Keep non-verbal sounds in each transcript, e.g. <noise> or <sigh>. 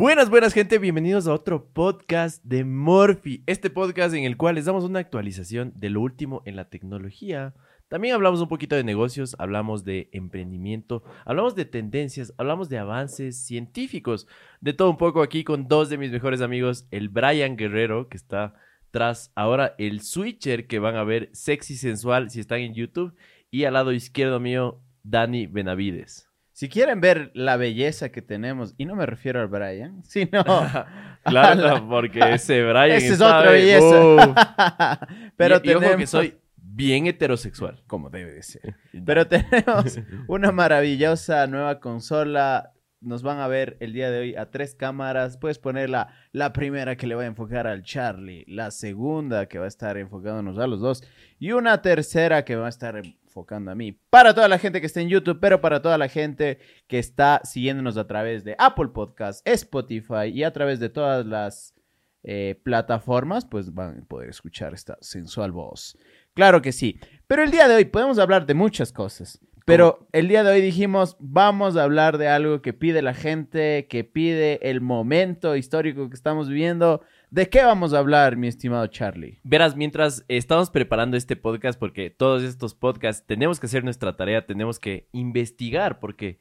Buenas, buenas gente, bienvenidos a otro podcast de Morphy, este podcast en el cual les damos una actualización de lo último en la tecnología. También hablamos un poquito de negocios, hablamos de emprendimiento, hablamos de tendencias, hablamos de avances científicos, de todo un poco aquí con dos de mis mejores amigos, el Brian Guerrero, que está tras ahora el Switcher, que van a ver sexy sensual si están en YouTube, y al lado izquierdo mío, Dani Benavides. Si quieren ver la belleza que tenemos, y no me refiero al Brian, <laughs> sino. <laughs> claro, porque ese Brian. Esa es otra belleza. <laughs> Pero y, tenemos... que soy bien heterosexual. Como debe de ser. Pero tenemos una maravillosa nueva consola. Nos van a ver el día de hoy a tres cámaras. Puedes poner la, la primera que le va a enfocar al Charlie, la segunda que va a estar enfocándonos a los dos y una tercera que va a estar enfocando a mí. Para toda la gente que está en YouTube, pero para toda la gente que está siguiéndonos a través de Apple Podcast, Spotify y a través de todas las eh, plataformas, pues van a poder escuchar esta sensual voz. Claro que sí. Pero el día de hoy podemos hablar de muchas cosas. Pero el día de hoy dijimos, vamos a hablar de algo que pide la gente, que pide el momento histórico que estamos viviendo. ¿De qué vamos a hablar, mi estimado Charlie? Verás, mientras estamos preparando este podcast, porque todos estos podcasts tenemos que hacer nuestra tarea, tenemos que investigar, porque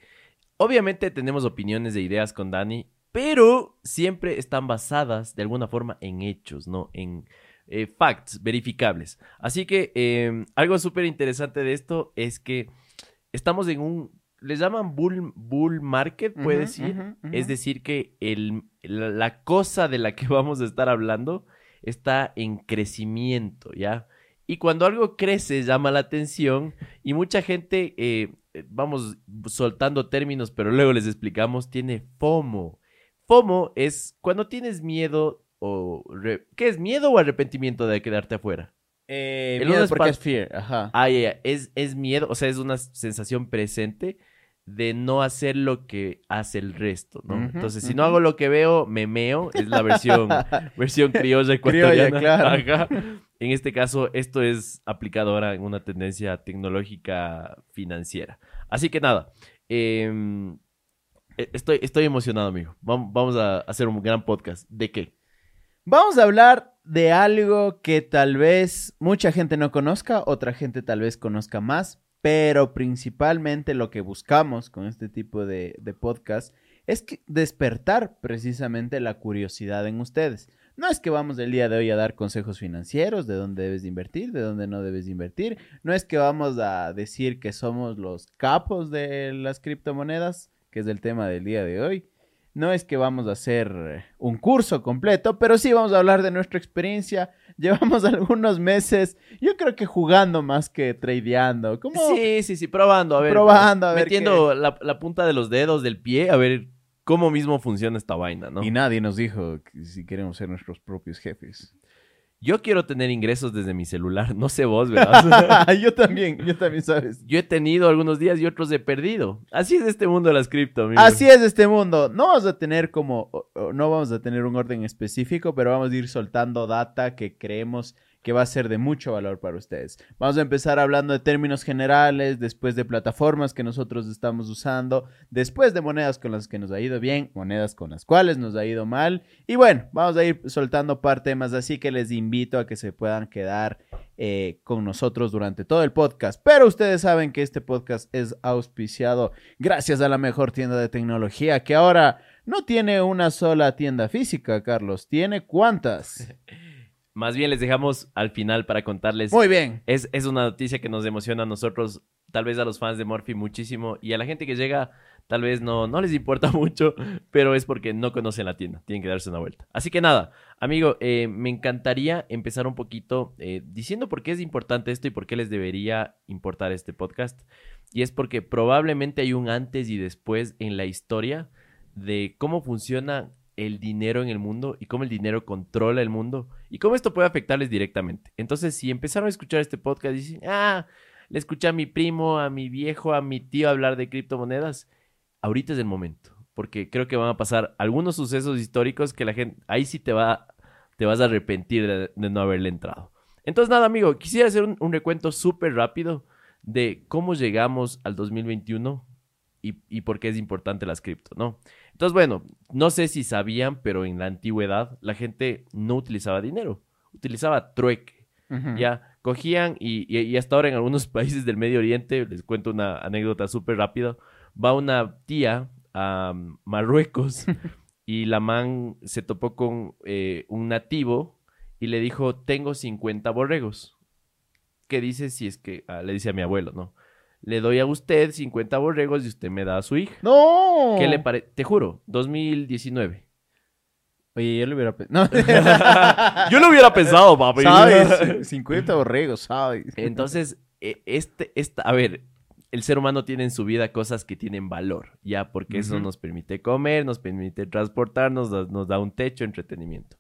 obviamente tenemos opiniones e ideas con Dani, pero siempre están basadas de alguna forma en hechos, ¿no? En eh, facts verificables. Así que em, algo súper interesante de esto es que estamos en un les llaman bull, bull market, puede decir. Es decir, que el, la, cosa de la que <laughs> vamos a estar hablando está en crecimiento, ¿ya? Y cuando algo crece, llama la atención y mucha gente, eh, vamos soltando términos, pero luego les explicamos, tiene FOMO. FOMO es cuando tienes miedo o... ¿Qué es? ¿Miedo o arrepentimiento de quedarte afuera? Eh, miedo porque es fear, ajá. Ah, Es, es miedo, o sea, es una sensación presente de no hacer lo que hace el resto, ¿no? Entonces, si no hago lo que veo, me meo, es la versión, <laughs> versión criolla ecuatoriana. claro. En este caso, esto es aplicado ahora en una tendencia tecnológica financiera. Así que nada, em, e, estoy, estoy emocionado, amigo. Vamos a hacer un gran podcast. ¿De qué? Vamos a hablar de algo que tal vez mucha gente no conozca, otra gente tal vez conozca más, pero principalmente lo que buscamos con este tipo de, podcast es despertar precisamente la curiosidad en ustedes. No es que vamos el día de hoy a dar consejos financieros de dónde debes invertir, de dónde no debes invertir. No es que vamos a decir que somos los capos de las criptomonedas, que es el tema del día de hoy. No es que vamos a hacer un curso completo, pero sí vamos a hablar de nuestra experiencia. Llevamos <laughs> algunos meses, yo creo que jugando más que tradeando. Sí, sí, sí, probando, a ver. Probando, a ver. Metiendo la, la, punta de los dedos del pie, a ver cómo mismo funciona esta vaina, ¿no? Y nadie nos dijo si queremos ser nuestros propios jefes. Yo quiero tener ingresos desde mi celular, <laughs> no sé vos, ¿verdad? <laughs> yo también, yo también, ¿sabes? Yo he tenido algunos días y otros he perdido. Así es este mundo de las cripto, amigo. Así es este mundo. No vamos a tener como, no vamos a tener un orden específico, pero vamos a ir soltando data que creemos que va a ser de mucho valor para ustedes. Vamos a empezar hablando de términos generales, después de plataformas que nosotros estamos usando, después de monedas con las que nos ha ido bien, monedas con las cuales nos ha ido mal. Y bueno, vamos a ir soltando par temas, así que les invito a que se puedan quedar eh, con nosotros durante todo el podcast. Pero ustedes saben que este podcast es auspiciado gracias a la mejor tienda de tecnología que ahora no tiene una sola tienda física, Carlos. ¿Tiene cuántas? <laughs> Más bien les dejamos al final para contarles. Muy bien. Es, es una noticia que nos emociona a nosotros, tal vez a los fans de Morphy muchísimo y a la gente que llega, tal vez no, no les importa <laughs> mucho, pero es porque no conocen la tienda, tienen que darse una vuelta. Así que nada, amigo, eh, me encantaría empezar un poquito eh, diciendo por qué es importante esto y por qué les debería importar este podcast. Y es porque probablemente hay un antes y después en la historia de cómo funciona el dinero en el mundo y cómo el dinero controla el mundo y cómo esto puede afectarles directamente. Entonces, si empezaron a escuchar este podcast y dicen, ah, le escuché a mi primo, a mi viejo, a mi tío hablar de criptomonedas, ahorita es el momento, porque creo que van a pasar algunos sucesos históricos que la gente, ahí sí te va, te vas a arrepentir de, no haberle entrado. Entonces, nada, amigo, quisiera hacer un, un recuento súper rápido de cómo llegamos al 2021 y, y por qué es importante las cripto, ¿no? Entonces, bueno, no sé si sabían, pero en la antigüedad la gente no utilizaba dinero, utilizaba trueque. Ya, cogían y, y- y hasta ahora en algunos <laughs> países del Medio Oriente, les cuento una anécdota súper rápida, va una tía a Marruecos <laughs> y la man se topó con eh, un nativo y le dijo, tengo 50 borregos. ¿Qué dice si es que, ah, le dice a mi abuelo, ¿no? Le doy a usted 50 borregos y usted me da a su hija. ¡No! ¿Qué le parece? Te juro, 2019. Oye, yo lo hubiera pensado. <laughs> Yo lo hubiera pensado, papi. ¿Sabes? <laughs> 50 borregos, ¿sabes? Entonces, e- este, esta, a ver, el ser humano tiene en su vida cosas que tienen valor, ya, porque eso nos permite comer, nos permite transportarnos, nos, nos da un techo, entretenimiento.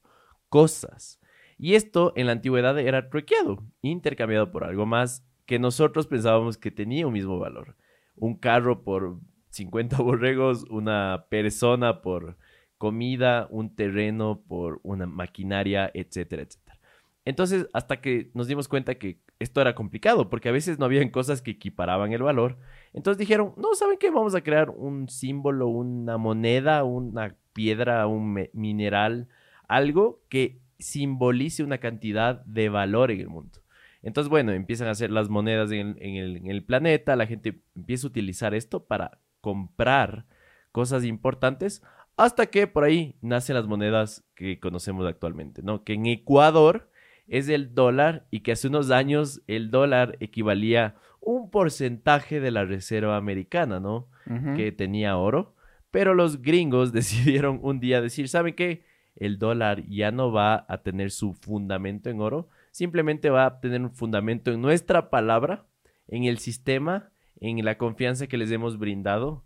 Cosas. Y esto en la antigüedad era truequeado, intercambiado por algo más que nosotros pensábamos que tenía un mismo valor. Un carro por 50 <laughs> borregos, una persona por comida, un terreno por una maquinaria, etcétera, etcétera. Entonces, hasta que nos dimos cuenta que esto era complicado, porque a veces no habían cosas que equiparaban el valor. Entonces dijeron, no, ¿saben qué? Vamos a crear un símbolo, una moneda, una piedra, un mineral, algo que simbolice una cantidad de valor en el mundo. Entonces, bueno, empiezan a hacer las monedas en el, en el- en el planeta, la gente empieza a utilizar esto para comprar cosas importantes, hasta que por ahí nacen las monedas que conocemos actualmente, ¿no? Que en Ecuador es el dólar y que hace unos años el dólar equivalía un porcentaje de la reserva americana, ¿no? Que tenía oro, pero los gringos <laughs> decidieron un día decir, ¿saben qué? El dólar ya no va a tener su fundamento en oro, simplemente va a tener un fundamento en nuestra palabra, en el sistema, en la confianza que les hemos brindado,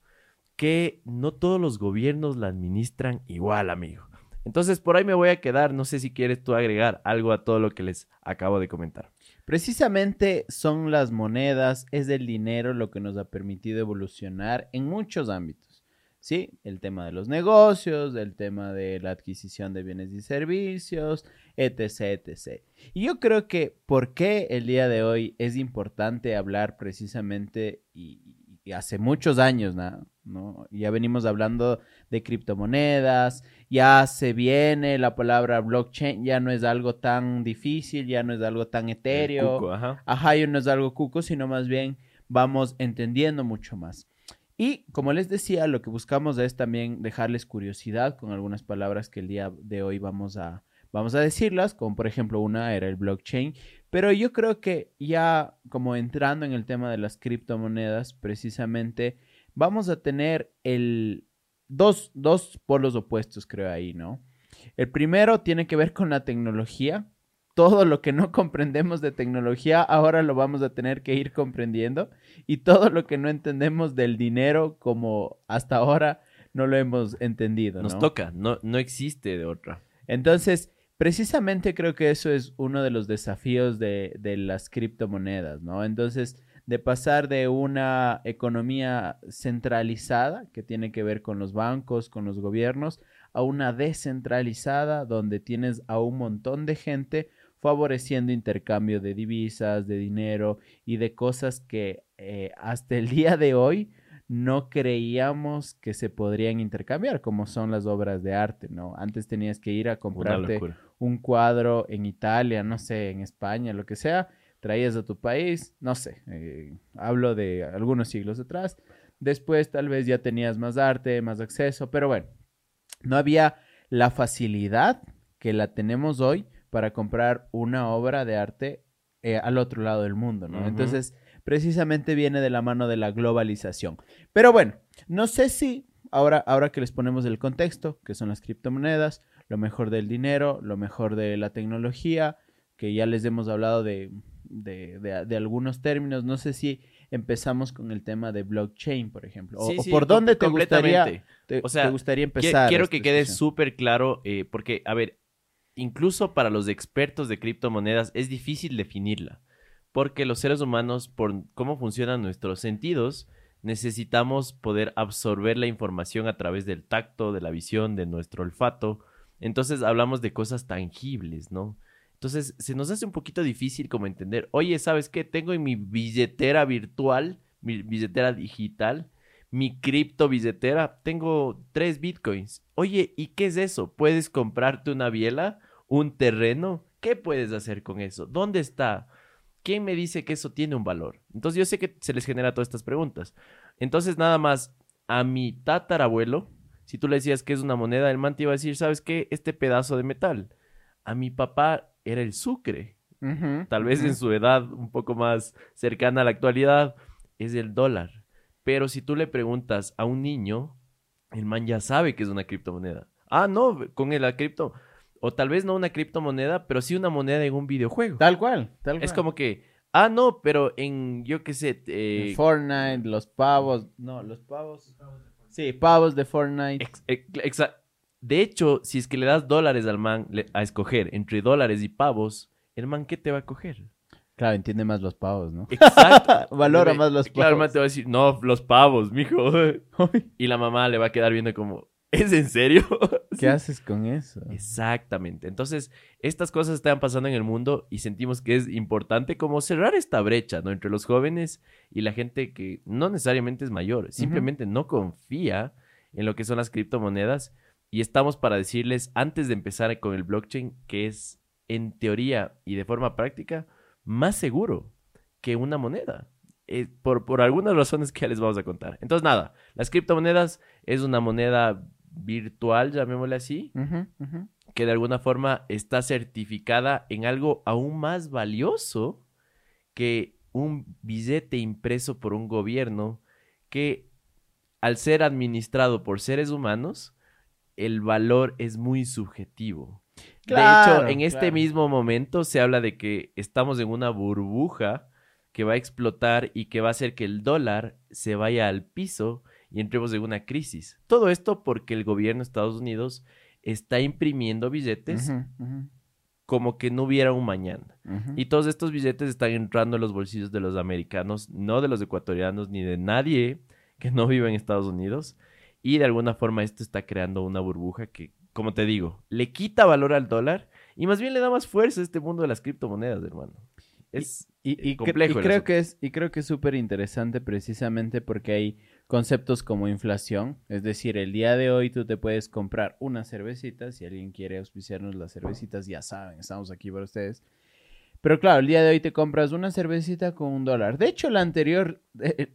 que no todos los gobiernos la administran igual, amigo. Entonces, por ahí me voy a quedar, no sé si quieres tú agregar algo a todo lo que les acabo de comentar. Precisamente son las monedas, es el dinero lo que nos ha permitido evolucionar en muchos ámbitos. ¿Sí? El tema de los negocios, el tema de la adquisición de bienes y servicios, etc, etc. Y yo creo que por qué el día de hoy es importante hablar precisamente y, y hace muchos años, ¿no? ¿no? Ya venimos hablando de criptomonedas, ya se viene la palabra blockchain, ya no es algo tan difícil, ya no es algo tan etéreo. cuco, ajá. Ajá, ya no es algo cuco, sino más bien vamos entendiendo mucho más. Y como les decía, lo que buscamos es también dejarles curiosidad con algunas palabras que el día de hoy vamos a, vamos a decirlas, como por ejemplo una era el blockchain, pero yo creo que ya como entrando en el tema de las criptomonedas, precisamente vamos a tener el dos, dos polos opuestos, creo ahí, ¿no? El primero tiene que ver con la tecnología. Todo lo que no <laughs> comprendemos de tecnología, ahora lo vamos a tener que ir comprendiendo. Y todo lo que no entendemos del dinero, como hasta ahora no lo hemos entendido. Nos ¿no? toca, no, no existe de otra. Entonces, precisamente creo que eso es uno de los desafíos de, de las criptomonedas, ¿no? Entonces, de pasar de una economía centralizada, que tiene que ver con los bancos, con los gobiernos, a una descentralizada, donde tienes a un montón de gente favoreciendo intercambio de divisas, de dinero y de cosas que eh, hasta el día de hoy no creíamos que se podrían intercambiar, como son las obras de arte, ¿no? Antes tenías que ir a comprarte un cuadro en Italia, no sé, en España, lo que sea, traías a tu país, no sé, eh, hablo de algunos siglos atrás. Después tal vez ya tenías más arte, más acceso, pero bueno, no había la facilidad que la tenemos hoy para comprar una obra de arte eh, al otro lado del mundo. Entonces, precisamente viene de la mano de la globalización. Pero bueno, no sé si ahora, ahora que les ponemos el contexto, que son las criptomonedas, lo mejor del dinero, lo mejor de la tecnología, que ya les hemos hablado de, de, de- de algunos términos, no sé si empezamos con el tema de blockchain, por ejemplo, o, Sí, o sí, por dónde te gustaría, te, O sea, te gustaría empezar. Quiero que quede súper claro, eh, porque, a ver, incluso para los expertos de criptomonedas es difícil definirla, porque los seres humanos, por cómo funcionan nuestros sentidos, necesitamos poder absorber la información a través del tacto, de la visión, de nuestro olfato. Entonces hablamos de cosas tangibles, ¿no? Entonces se nos hace un poquito difícil como entender, oye, ¿sabes qué? Tengo en mi billetera virtual, mi billetera digital, mi cripto billetera, tengo tres bitcoins. Oye, ¿y qué es eso? ¿Puedes comprarte una biela? ¿Un terreno? ¿Qué puedes hacer con eso? ¿Dónde está? ¿Quién me dice que eso tiene un valor? Entonces yo sé que se les genera todas estas preguntas. Entonces nada más, a mi tatarabuelo, si tú le decías que es una moneda, el man te iba a decir, ¿sabes qué? Este pedazo de metal. A mi papá era el sucre. Tal vez en su edad un poco más cercana a la actualidad es el dólar. Pero si tú le preguntas a un niño, el man ya sabe que es una criptomoneda. Ah, no, con la cripto. O tal vez no una criptomoneda, pero sí una moneda en un videojuego. Tal cual, tal cual. Es como que, ah, no, pero en, yo qué sé. Eh, Fortnite, los pavos. No, los pavos. Sí, pavos de Fortnite. de hecho, si es que le das dólares al man a escoger entre dólares y pavos, el man, ¿qué te va a coger? Claro, entiende más los pavos, ¿no? Exacto. <laughs> Valora más los pavos. Claro, man te va a decir, no, los pavos, mijo. <laughs> y la mamá le va a quedar viendo como, ¿es en serio? <laughs> ¿Qué haces con eso? Exactamente. Entonces, estas cosas están pasando en el mundo y sentimos que es importante como cerrar esta brecha, ¿no? Entre los jóvenes y la gente que no necesariamente es mayor, simplemente no confía en lo que son las criptomonedas. Y estamos para decirles, antes de empezar con el blockchain, que es en teoría y de forma práctica más seguro que una moneda. Eh, por, por algunas razones que ya les vamos a contar. Entonces, nada, las criptomonedas es una moneda virtual, llamémosle así, que de alguna forma está certificada en algo aún más valioso que un billete impreso por un gobierno que al ser administrado por seres humanos, el valor es muy subjetivo de hecho, en este mismo momento se habla de que estamos en una burbuja que va a explotar y que va a hacer que el dólar se vaya al piso y entremos en una crisis. Todo esto porque el gobierno de Estados Unidos está imprimiendo billetes como que no hubiera un mañana. Y todos estos billetes están entrando en los bolsillos de los americanos, no de los ecuatorianos ni de nadie que no viva en Estados Unidos. Y de alguna forma esto está creando una burbuja que como te digo, le quita valor al dólar y más bien le da más fuerza a este mundo de las criptomonedas, hermano. Es y, complejo. Y, creo que es, y creo que es súper interesante precisamente porque hay conceptos como inflación. Es decir, el día de hoy tú te puedes comprar una cervecita. Si alguien quiere auspiciarnos las cervecitas, ya saben, estamos aquí para ustedes. Pero claro, el día de hoy te compras una cervecita con un dólar. De hecho, la anterior, eh,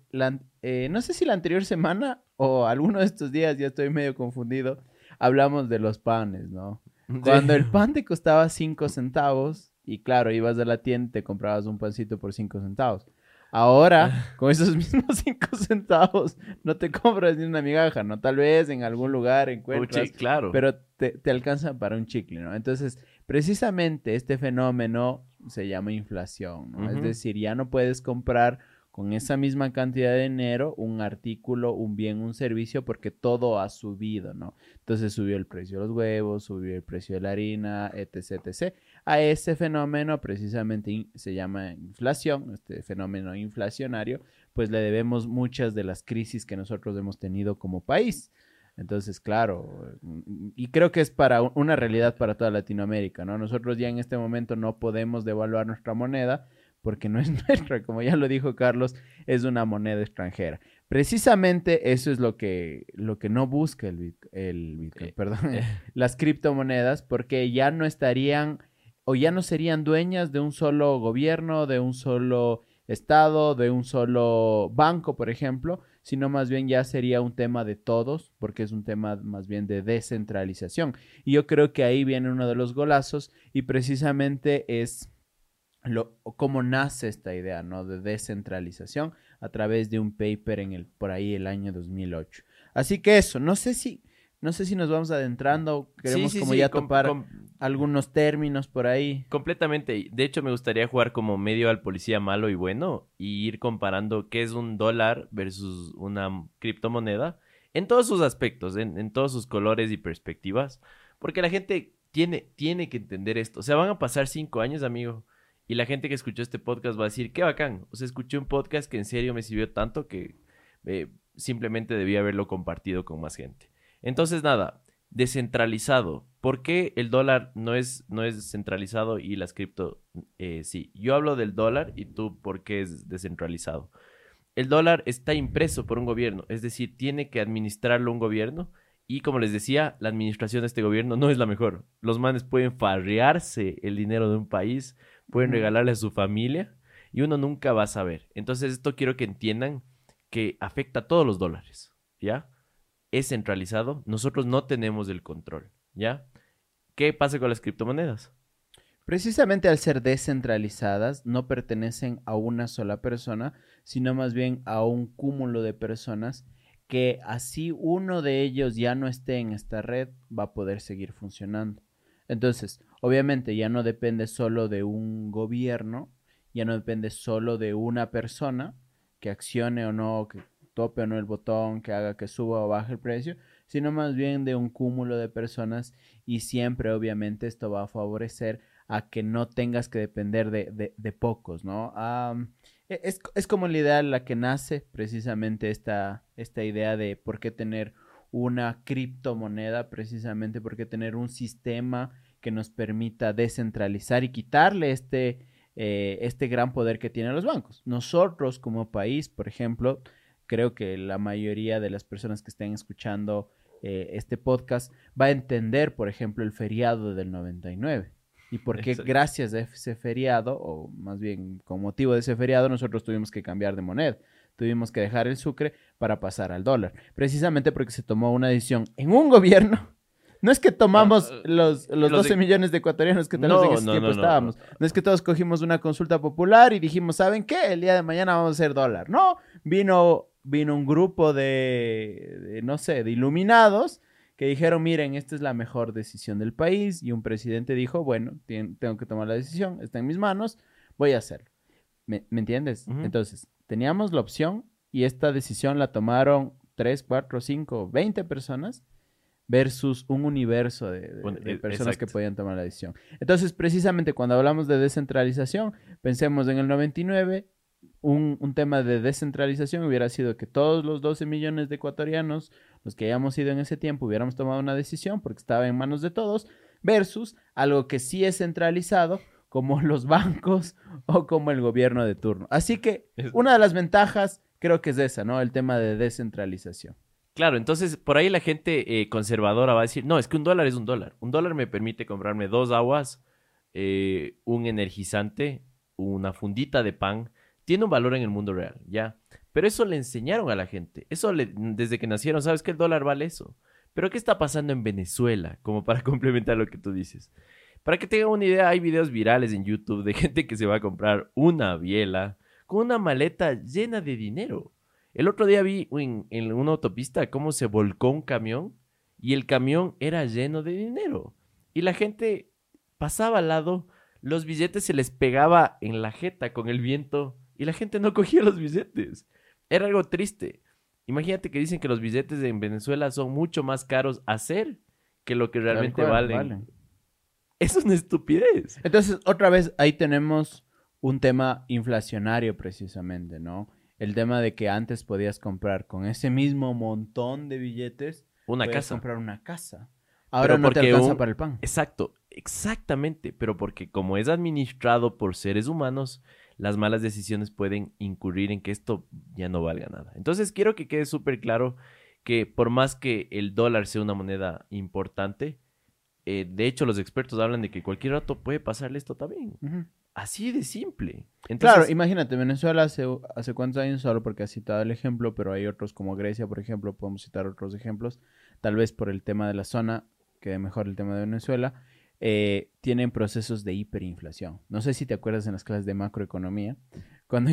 eh, no sé si la anterior semana o alguno de estos días, ya estoy medio confundido hablamos de los panes, ¿no? Cuando el pan te costaba 5 centavos y claro, ibas a la tienda y te comprabas un pancito por 5 centavos. Ahora, <laughs> con esos mismos 5 centavos, no te compras ni una migaja, ¿no? Tal vez en algún lugar encuentras, claro. pero te, te alcanza para un chicle, ¿no? Entonces, precisamente este fenómeno se llama inflación, ¿no? Es decir, ya no puedes comprar con esa misma cantidad de dinero un artículo, un bien, un servicio, porque todo ha subido, ¿no? Entonces subió el precio de los huevos, subió el precio de la harina, etc. A ese fenómeno precisamente se llama inflación, este fenómeno inflacionario, pues le debemos muchas de las crisis que nosotros hemos tenido como país. Entonces, claro, y creo que es para una realidad para toda Latinoamérica, ¿no? Nosotros ya en este momento no podemos devaluar nuestra moneda porque no es <laughs> nuestra, como ya lo dijo Carlos, es una moneda extranjera. Precisamente eso es lo que, lo que no busca el, el eh, perdón, eh. <laughs> las criptomonedas, porque ya no estarían o ya no serían dueñas de un solo gobierno, de un solo estado, de un solo banco, por ejemplo, sino más bien ya sería un tema de todos, porque es un tema más bien de descentralización. Y yo creo que ahí viene uno de los golazos y precisamente es lo, cómo nace esta idea, ¿no? De descentralización a través de un paper en el, por ahí el año 2008. Así que eso, no sé si, no sé si nos vamos adentrando, queremos como ya topar algunos términos por ahí. Completamente, de hecho me gustaría jugar como medio al policía malo y bueno y ir comparando qué es un dólar versus una criptomoneda en todos sus aspectos, en, en todos sus colores y perspectivas, porque la gente tiene, tiene que entender esto, o sea, van a pasar cinco años, amigo y la gente que escuchó este podcast va a decir, qué bacán. O sea, escuché un podcast que en serio me sirvió tanto que eh, simplemente debía haberlo compartido con más gente. Entonces, nada, descentralizado. ¿Por qué el dólar no es, no es descentralizado y las cripto eh, sí? Yo hablo del dólar y tú por qué es descentralizado. el dólar está impreso por un gobierno, es decir, tiene que administrarlo un gobierno. Y como les decía, la administración de este gobierno no es la mejor. Los manes pueden farrearse el dinero de un país, pueden regalarle a su familia y uno nunca va a saber. Entonces esto quiero que entiendan que afecta a todos los dólares, ¿ya? Es centralizado, nosotros no tenemos el control, ¿ya? ¿Qué pasa con las criptomonedas? Precisamente al ser descentralizadas, no pertenecen a una sola persona, sino más bien a un cúmulo de personas que así uno de ellos ya no esté en esta red, va a poder seguir funcionando. Entonces, obviamente ya no depende solo de un gobierno, ya no depende solo de una persona que accione o no, que tope o no el botón, que haga que suba o baje el precio, sino más bien de un cúmulo de personas y siempre obviamente esto va a favorecer a que no tengas que depender de, pocos, ¿no? E, es, como la idea la que nace precisamente esta, esta idea de por qué tener una criptomoneda, precisamente por qué tener un sistema que nos permita descentralizar y quitarle este, eh, este gran poder que tienen los bancos. Nosotros como país, por ejemplo, creo que la mayoría de las personas que estén escuchando eh, este podcast va a entender, por ejemplo, el feriado del 99 y por qué gracias a ese feriado, o más bien con motivo de ese feriado, nosotros tuvimos que cambiar de moneda. Tuvimos que dejar el sucre para pasar al dólar. Precisamente porque se tomó una decisión en un <laughs> gobierno. No es que tomamos ah, los, los, 12 millones de ecuatorianos que tenemos en ese tiempo estábamos. No, es que todos cogimos una consulta popular y dijimos, ¿saben qué? El día de mañana vamos a hacer dólar. No, vino, vino un grupo de no sé, de iluminados que dijeron, miren, esta es la mejor decisión del país y un presidente dijo, bueno, tengo que tomar la decisión, está en mis manos, voy a hacerlo. ¿Me, entiendes? Entonces, teníamos la opción y esta decisión la tomaron 3, 4, 5, 20 personas versus un universo de, e, personas que podían tomar la decisión. Entonces, precisamente cuando hablamos de descentralización, pensemos en el 99, un, tema de descentralización hubiera sido que todos los 12 millones de ecuatorianos, los que hayamos ido en ese tiempo, hubiéramos tomado una decisión porque estaba en manos de todos, versus algo que sí es centralizado, como los bancos <laughs> o como el gobierno de turno. Así que <laughs> una de las ventajas creo que es esa, ¿no? El tema de descentralización. Claro, entonces por ahí la gente eh, conservadora va a decir, no, es que un dólar es un dólar. Un dólar me permite comprarme dos aguas, eh, un energizante, una fundita de pan, tiene un valor en el mundo real, ¿ya? Pero eso le enseñaron a la gente. Eso desde que nacieron, ¿sabes que el dólar vale eso? Pero ¿qué está pasando en Venezuela? Como para <laughs> complementar lo que tú dices. Para que tengan una idea, hay videos virales en YouTube de gente que se va a comprar una biela con una maleta llena de dinero. El otro día vi en, en una autopista cómo se volcó un camión y el camión era lleno de dinero. Y la gente pasaba al lado, los billetes se les pegaba en la jeta con el viento y la gente no <laughs> cogía los billetes. Era algo triste. Imagínate que dicen que los billetes en Venezuela son mucho más caros a hacer que lo que realmente valen. Es una estupidez. Entonces, otra vez, ahí tenemos un tema inflacionario precisamente, ¿no? El tema de que antes podías comprar con ese mismo montón de billetes una casa. comprar una casa. Ahora no te alcanza para el pan. Exacto, exactamente, pero porque como es administrado por seres humanos, las malas decisiones pueden incurrir en que esto ya no valga nada. Entonces quiero que quede súper claro que por más que el dólar sea una moneda importante, eh, de hecho los expertos hablan de que cualquier rato puede pasarle esto también. Así de simple. Claro, imagínate, Venezuela hace, hace cuántos años, solo porque has citado el ejemplo, pero hay otros como Grecia, por ejemplo, podemos citar otros ejemplos, tal vez por el tema de la zona, que mejor el tema de Venezuela, eh, tienen procesos de hiperinflación. No sé si te acuerdas en las clases de macroeconomía, <laughs> cuando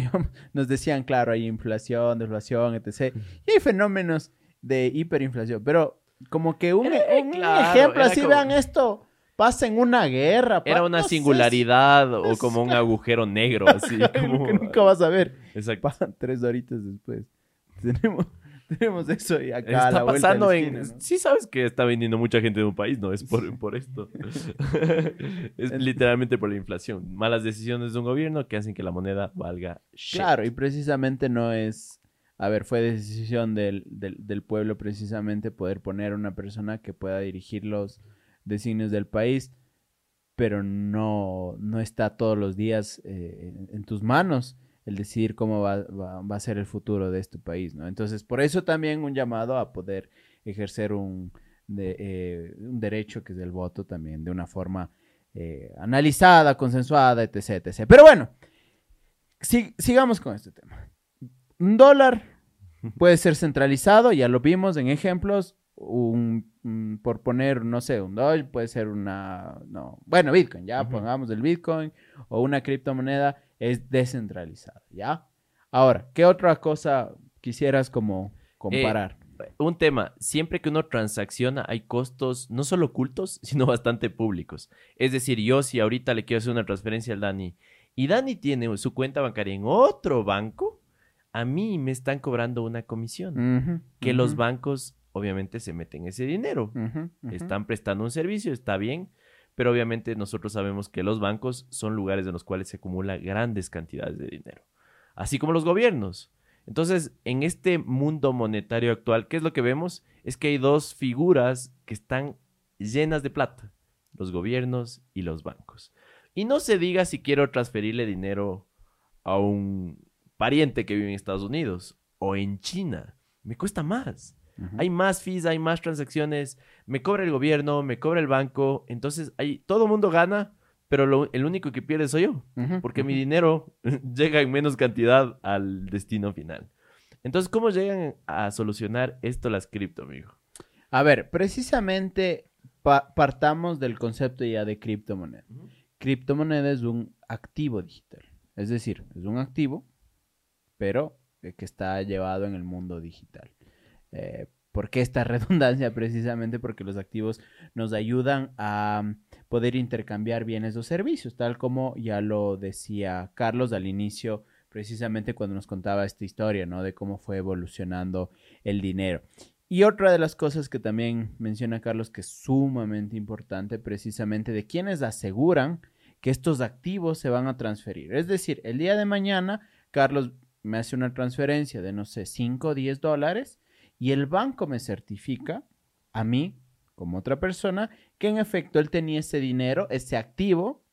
nos decían, claro, hay inflación, deflación, etc. Y hay fenómenos de hiperinflación, pero como que un, ejemplo así, vean esto, pasa en una guerra. Era una singularidad o como un agujero negro, <laughs> así. Como... que nunca vas a ver. Exacto. tres horitas después. <laughs> Tenemos Tenemos eso y acá. Está pasando en. Sí, sabes que está vendiendo mucha gente de un país, no es por, por esto. <laughs> es literalmente por la inflación. Malas decisiones de un gobierno que hacen que la moneda valga Claro, y precisamente no es. A ver, fue decisión del, del, pueblo precisamente poder poner una persona que pueda dirigir los designios del país, pero no, no está todos los días eh, en tus manos el decidir cómo va, va, a ser el futuro de este país, ¿no? Entonces, por eso también un llamado a poder ejercer un, de, eh, un derecho que es el voto también de una forma eh, analizada, consensuada, etc, etc. Pero bueno, sigamos con este tema. Un dólar puede ser centralizado, ya lo vimos en ejemplos, un, por poner, no sé, un dólar puede ser una, no, bueno, Bitcoin, ya pongamos el Bitcoin o una criptomoneda es descentralizada, ¿ya? Ahora, ¿qué otra cosa quisieras como comparar? Eh, un tema, siempre que uno transacciona hay costos no solo ocultos, <laughs> sino bastante públicos. Es decir, yo si ahorita le quiero hacer una transferencia al Dani y Dani tiene su cuenta bancaria en otro banco, a mí me están cobrando una comisión. que los bancos obviamente se meten ese dinero. Están prestando un servicio, está bien, pero obviamente nosotros sabemos que los bancos son lugares en los cuales se acumulan grandes cantidades de dinero, así como los gobiernos. Entonces, en este mundo monetario actual, ¿qué es lo que vemos? Es que hay dos figuras que están llenas de plata, los gobiernos y los bancos. Y no se diga si quiero transferirle dinero a un pariente que vive en Estados Unidos o en China. Me cuesta más. Hay más fees, hay más transacciones, me cobra el gobierno, me cobra el banco, entonces hay, todo el mundo gana, pero el único que pierde soy yo, porque mi dinero <laughs> llega en menos cantidad al destino final. Entonces, ¿cómo llegan a solucionar esto las cripto, amigo? A ver, precisamente partamos del concepto ya de criptomoneda. Criptomoneda es un activo digital, es decir, es un activo, pero que está llevado en el mundo digital. Eh, ¿Por qué esta <laughs> redundancia? Precisamente porque los activos nos ayudan a mm, poder intercambiar bienes o servicios, tal como ya lo decía Carlos al inicio, precisamente cuando nos contaba esta historia, ¿no? De cómo fue evolucionando el dinero. Y otra de las cosas que también menciona Carlos que es sumamente importante, precisamente de quienes aseguran que estos activos se van a transferir. Es decir, el día de mañana, Carlos me hace una transferencia de, no sé, 5 o 10 dólares y el banco me certifica a mí, como otra persona, que en efecto él tenía ese dinero, ese activo,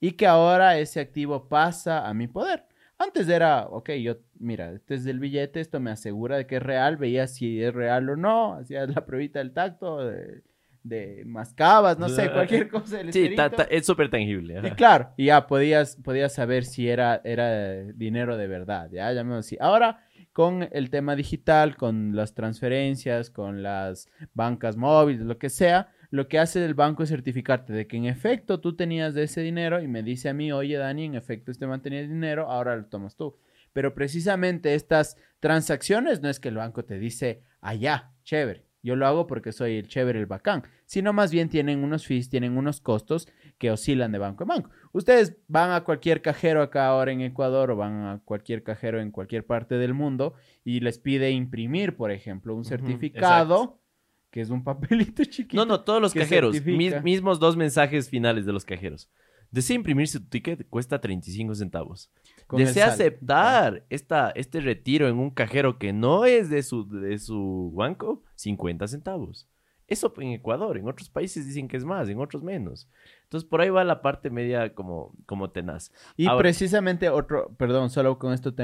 y que ahora ese activo pasa a mi poder. Antes era, ok, yo, mira, este es el billete, esto me asegura de que es real, veía si es real o no, hacías la pruebita del tacto, de, de mascabas, no sé, cualquier cosa. sí, es súper tangible. Y claro, y ya podías, podías saber si era, era dinero de verdad, ya, me así. Ahora, con el tema digital, con las transferencias, con las bancas móviles, lo que sea, lo que hace el banco es certificarte de que en efecto tú tenías de ese dinero y me dice a mí, oye Dani, en efecto este mantenía el dinero, ahora lo tomas tú. Pero precisamente estas transacciones no es que el banco te dice, allá, chévere, yo lo hago porque soy el chévere, el bacán, sino más bien tienen unos fees, tienen unos costos que oscilan de banco a banco. Ustedes van a cualquier cajero acá ahora en Ecuador o van a cualquier cajero en cualquier parte del mundo y les pide imprimir, por ejemplo, un certificado. que es un papelito <laughs> chiquito. No, no, todos los cajeros. mismos dos mensajes finales de los cajeros. Desea imprimir su ticket, cuesta 35 centavos. Desea aceptar esta, este retiro en un cajero que no es de su, de su banco, 50 centavos. Eso en Ecuador, en otros países dicen que es más, en otros menos. Entonces por ahí va la parte media como, como tenaz. Y precisamente otro, perdón, solo con esto,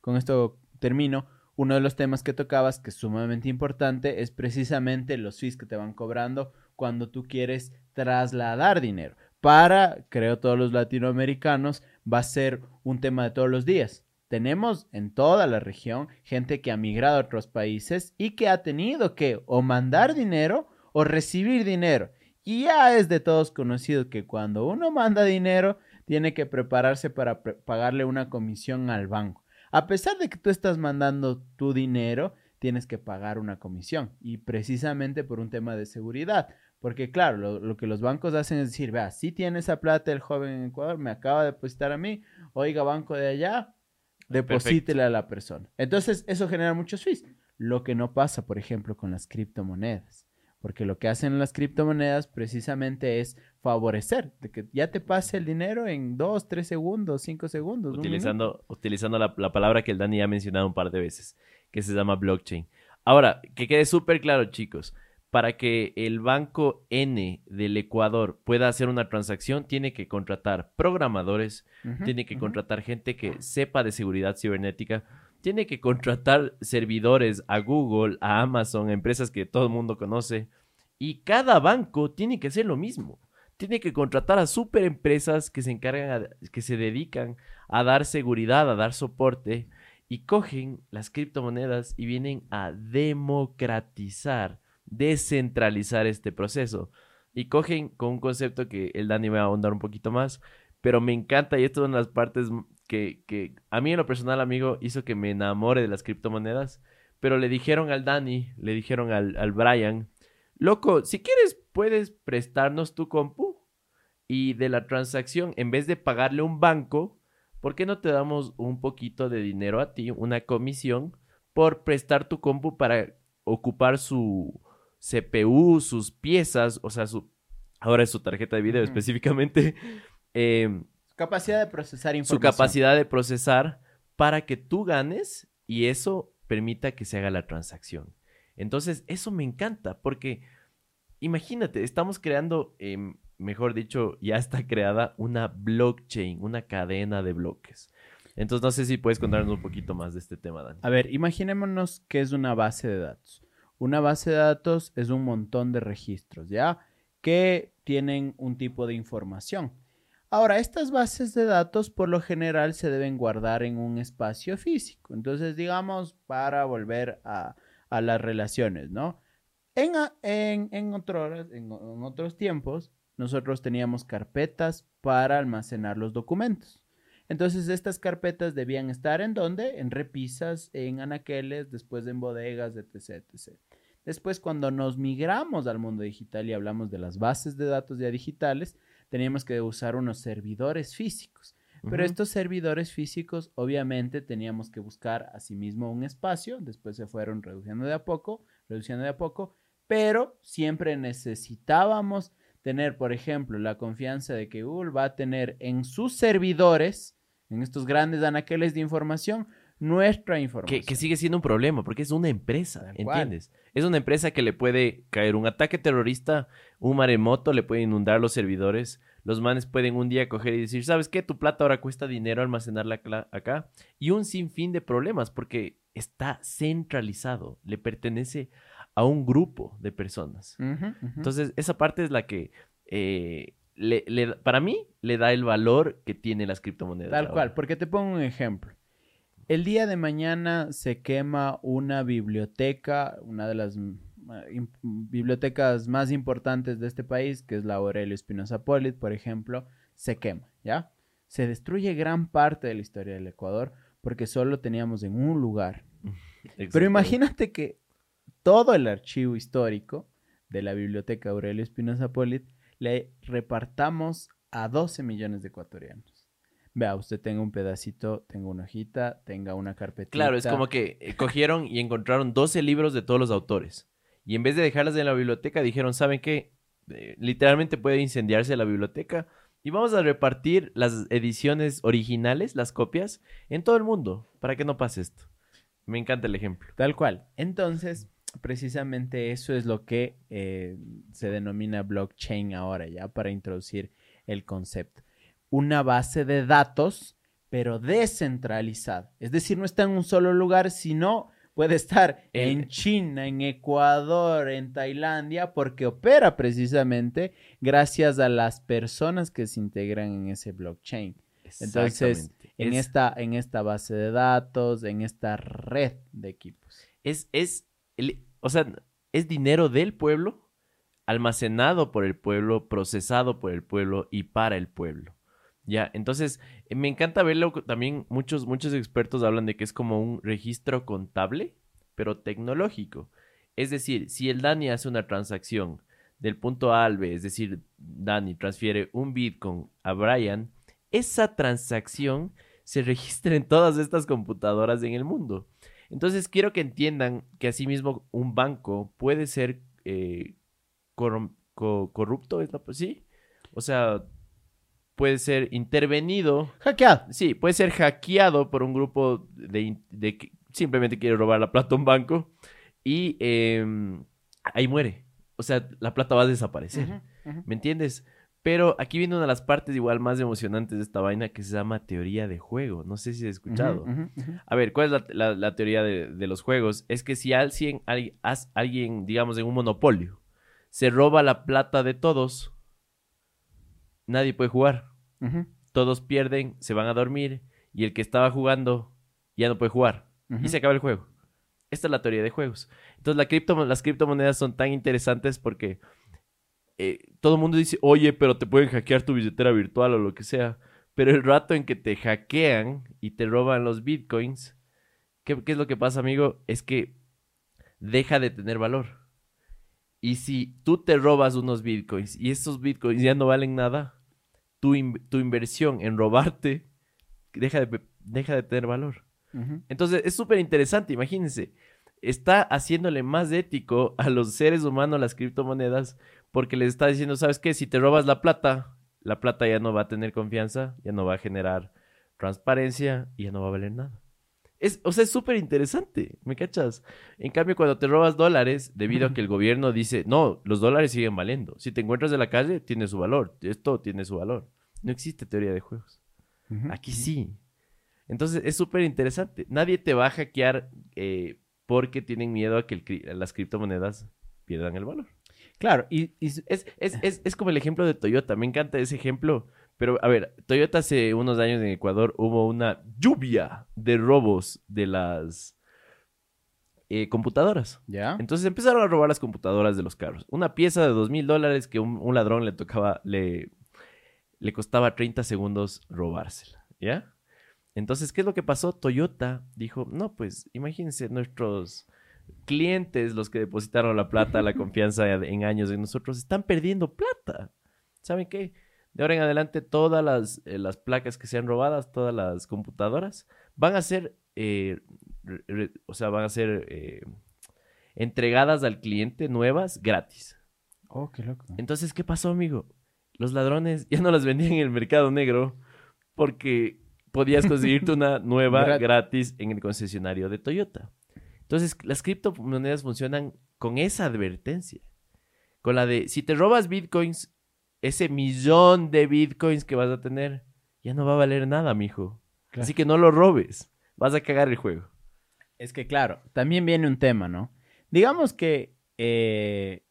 con esto termino. Uno de los temas que tocabas, que es sumamente importante, es precisamente los fees que te van cobrando cuando tú quieres trasladar dinero para, creo, todos los latinoamericanos, va a ser un tema de todos los días. Tenemos en toda la región gente que ha migrado a otros países y que ha tenido que o mandar dinero o recibir dinero. Y ya es de todos conocido que cuando uno manda dinero, tiene que prepararse para pagarle una comisión al banco. A pesar de que tú estás mandando tu dinero, tienes que pagar una comisión. Y precisamente por un tema de seguridad. Porque claro, lo, que los bancos hacen es decir, vea, si tiene esa plata el joven en Ecuador, me acaba de depositar a mí, oiga, banco de allá, deposítele a la persona. Entonces, eso genera muchos fees. Lo que no pasa, por ejemplo, con las criptomonedas. Porque lo que hacen las criptomonedas precisamente es favorecer, de que ya te pase el dinero en dos, tres segundos, cinco segundos. Utilizando, utilizando la, la palabra que el Dani ya ha mencionado un par de veces, que se llama blockchain. Ahora, que quede súper claro, chicos para que el banco N del Ecuador pueda hacer una transacción, tiene que contratar programadores, tiene que contratar gente que sepa de seguridad cibernética, tiene que contratar servidores a Google, a Amazon, empresas que todo el mundo conoce. Y cada banco tiene que hacer lo mismo. Tiene que contratar a super empresas que se encargan, que se dedican a dar seguridad, a dar soporte. Y cogen las criptomonedas y vienen a democratizar descentralizar este proceso. Y cogen con un concepto que el Dani va a ahondar un poquito más, pero me encanta y esto es una de las partes que, que a mí en lo personal, amigo, hizo que me enamore de las criptomonedas. Pero le dijeron al Dani, le dijeron al, al Brian, loco, si quieres puedes prestarnos tu compu y de la transacción, en vez de pagarle un banco, ¿por qué no te damos un poquito de dinero a ti, una comisión, por prestar tu compu para ocupar su, CPU, sus piezas, o sea, su, ahora es su tarjeta de video específicamente. <laughs> Em, capacidad de procesar información. Su capacidad de procesar para que tú ganes y eso permita que se haga la transacción. Entonces, eso me encanta porque imagínate, estamos creando, em, mejor dicho, ya está <laughs> creada una blockchain, una cadena de bloques. Entonces, no sé si puedes contarnos un poquito más de este tema, Dani. A ver, imaginémonos que es una base de datos. Una base de datos es un montón de registros, ¿ya? Que tienen un tipo de información. Ahora, estas bases de datos por lo general se deben guardar en un espacio físico. Entonces, digamos, para volver a, las relaciones, ¿no? En, en, en otros tiempos, nosotros teníamos carpetas para almacenar los documentos. Entonces estas carpetas debían estar en dónde? En repisas, en anaqueles, después en bodegas, etc, etc. Después cuando nos migramos al mundo digital y hablamos de las bases de datos ya digitales, teníamos que usar unos servidores físicos. Pero estos servidores físicos obviamente teníamos que buscar asimismo un espacio, después se fueron reduciendo de a poco, reduciendo de a poco, pero siempre necesitábamos tener, por ejemplo, la confianza de que Google va a tener en sus servidores, en estos grandes anaqueles de información, nuestra información. Que, sigue siendo un problema, porque es una empresa, ¿entiendes? Es una empresa que le puede caer un ataque terrorista, un maremoto, le puede inundar los servidores. Los manes pueden un día coger y decir, ¿sabes qué? Tu plata ahora cuesta dinero almacenarla acá. Y un sinfín de problemas, porque está centralizado, le pertenece a un grupo de personas. Entonces, esa parte es la que, eh, le, para mí, le da el valor que tiene las criptomonedas. Tal cual, porque te pongo un ejemplo. El día de mañana se quema una biblioteca, una de las bibliotecas más importantes de este país, que es la Aurelio Espinosa Polit, por ejemplo, se quema, ¿ya? Se destruye gran parte de la historia del Ecuador porque solo teníamos en un lugar. <laughs> Pero imagínate que todo el archivo histórico de la Biblioteca Aurelio Espinosa Polit le repartamos a 12 millones de ecuatorianos. Vea, usted tenga un pedacito, tenga una hojita, tenga una carpetita. Claro, es como que eh, cogieron y encontraron 12 libros de todos los autores. Y en vez de dejarlas en la biblioteca, dijeron, ¿saben qué? Eh, literalmente puede incendiarse la biblioteca y vamos a repartir las ediciones originales, las copias, en todo el mundo, para que no pase esto. Me encanta el ejemplo. Tal cual. Entonces, precisamente eso es lo que eh, se denomina blockchain ahora, ya para introducir el concepto. Una base de datos, pero descentralizada. Es decir, no está en un solo lugar, sino puede estar en China, en Ecuador, en Tailandia, porque opera precisamente gracias a las personas que se integran en ese blockchain. Entonces, en, esta, en esta base de datos, en esta red de equipos. Es, es o sea, es dinero del pueblo, almacenado por el pueblo, procesado por el pueblo y para el pueblo. Ya, entonces eh, me encanta verlo también. Muchos, muchos expertos hablan de que es como un registro contable, pero tecnológico. Es decir, si el Dani hace una transacción del punto A B, es decir, Dani transfiere un Bitcoin a Brian, esa transacción se registra en todas estas computadoras en el mundo. Entonces quiero que entiendan que asimismo un banco puede ser eh, corrupto, ¿es la sí? O sea, puede ser intervenido. Hackeado. Sí, puede ser hackeado por un grupo de, que simplemente quiere robar la plata a un banco y em, ahí muere. o sea, la plata va a desaparecer. ¿Me entiendes? Pero aquí viene una de las partes igual más emocionantes de esta vaina que se llama teoría de juego. No sé si has escuchado. A ver, ¿cuál es la, teoría de, los juegos? Es que si alguien, alguien, digamos, en un monopolio, se roba la plata de todos, nadie puede jugar. Todos pierden, se van a dormir y el que estaba jugando ya no puede jugar. Y se acaba el juego. Esta es la teoría de juegos. Entonces la las criptomonedas son tan interesantes porque eh, todo el mundo dice, oye, pero te pueden hackear tu billetera virtual o lo que sea. Pero el rato en que te hackean y te roban los bitcoins, ¿qué, es lo que pasa, amigo? Es que deja de tener valor. Y si tú te robas unos bitcoins y esos bitcoins ya no valen nada, tu, tu inversión en robarte deja de, deja de tener valor. Entonces es súper interesante, imagínense. Está haciéndole más ético a los seres humanos las criptomonedas porque les está diciendo, ¿sabes qué? Si te robas la plata, la plata ya no va a tener confianza, ya no va a generar transparencia y ya no va a valer nada. Es, o sea, es súper interesante, ¿me cachas? En cambio, cuando te robas dólares, debido a que el gobierno dice, no, los dólares siguen valiendo. Si te encuentras en la calle, tiene su valor. Esto tiene su valor. No existe teoría de juegos. Aquí sí. Entonces, es súper interesante. Nadie te va a hackear eh, porque tienen miedo a que las criptomonedas pierdan el valor. Claro, y, es, como el ejemplo de Toyota. Me encanta ese ejemplo. Pero, a ver, Toyota hace unos años en Ecuador hubo una lluvia de robos de las eh, computadoras. ¿Ya? Entonces empezaron a robar las computadoras de los carros. Una pieza de dos mil dólares que un, ladrón le tocaba, le, le costaba 30 segundos robársela. ¿Ya? Entonces, ¿qué es lo que pasó? Toyota dijo, no, pues imagínense nuestros clientes, los que depositaron la plata, la <laughs> confianza en años de nosotros, están perdiendo plata. ¿Saben qué? De ahora en adelante, todas las, eh, las placas que sean robadas, todas las computadoras, van a ser, eh, o sea, van a ser eh, entregadas al cliente nuevas gratis. Oh, qué loco. Entonces, ¿qué pasó, amigo? Los ladrones <laughs> ya no las vendían en el mercado negro porque podías conseguirte <laughs> una nueva gratis en el concesionario de Toyota. Entonces, las criptomonedas funcionan con esa advertencia. Con la de, si te robas bitcoins, ese millón de bitcoins que vas a tener, ya no va a valer nada, mijo. Así que no lo robes. Vas a cagar el juego. Es que, claro, también viene un tema, ¿no? Digamos que. Eh,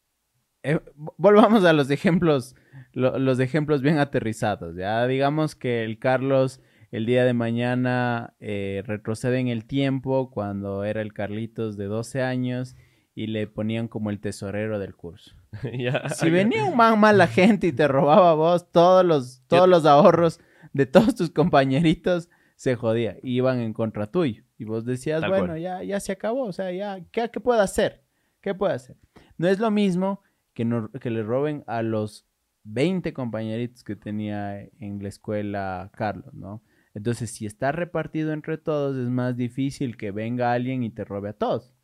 eh, volvamos a los ejemplos. los ejemplos bien aterrizados. Ya digamos que el Carlos el día de mañana eh, retrocede en el tiempo cuando era el Carlitos de 12 años y le ponían como el tesorero del curso. <laughs> si venía un man mala gente y te robaba vos todos los, todos los ahorros de todos tus compañeritos, se jodía. Iban en contra tuyo. Y vos decías, bueno, ya, ya se acabó. O sea, ya, ¿qué, ¿qué puedo hacer? ¿Qué puedo hacer? No es lo mismo que, que le roben a los 20 compañeritos que tenía en la escuela Carlos, ¿no? Entonces, si está repartido entre todos, es más difícil que venga alguien y te robe a todos.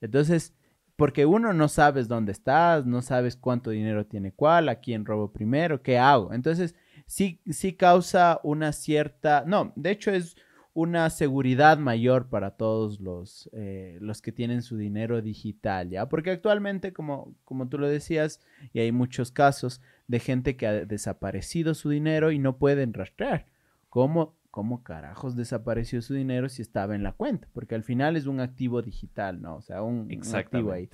Entonces, porque uno no sabes dónde estás, no sabes cuánto dinero tiene cuál, a quién robo primero, qué hago. Entonces, sí, sí causa una cierta, no, de hecho es una seguridad mayor para todos los, eh, los que tienen su dinero digital, ¿ya? Porque actualmente, como, como tú lo decías, y hay muchos casos de gente que ha desaparecido su dinero y no pueden rastrear. ¿Cómo cómo carajos desapareció su dinero si estaba en la cuenta, porque al final es un activo digital, ¿no? O sea, un, activo ahí.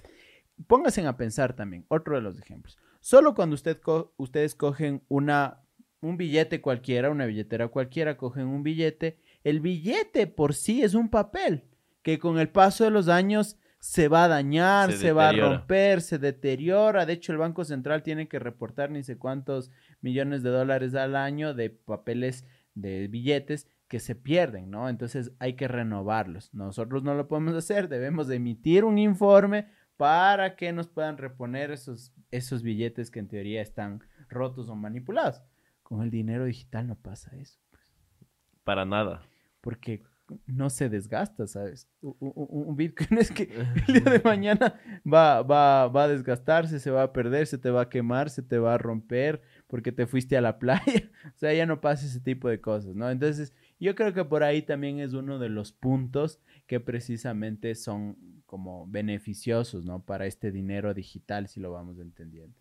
Pónganse a pensar también, otro de los ejemplos. Solo cuando usted ustedes cogen una, un billete cualquiera, una billetera cualquiera, cogen un billete, el billete por sí es un papel que con el paso de los años se va a dañar, se, va a romper, se deteriora. De hecho, el Banco Central tiene que reportar ni sé cuántos millones de dólares al año de papeles de billetes que se pierden, ¿no? Entonces hay que renovarlos. Nosotros no lo podemos hacer, debemos emitir un informe para que nos puedan reponer esos, esos billetes que en teoría están rotos o manipulados. Con el dinero digital no pasa eso. Pues. Para nada. Porque no se desgasta, ¿sabes? Un, Bitcoin <laughs> es que el día de <laughs> mañana va, va, va a desgastarse, se va a perder, se te va a quemar, se te va a romper, porque te fuiste a la <laughs> playa. o sea, ya no pasa ese tipo de cosas, ¿no? Entonces, yo creo que por ahí también es uno de los puntos que precisamente son como beneficiosos, ¿no? Para este dinero digital, si lo vamos entendiendo.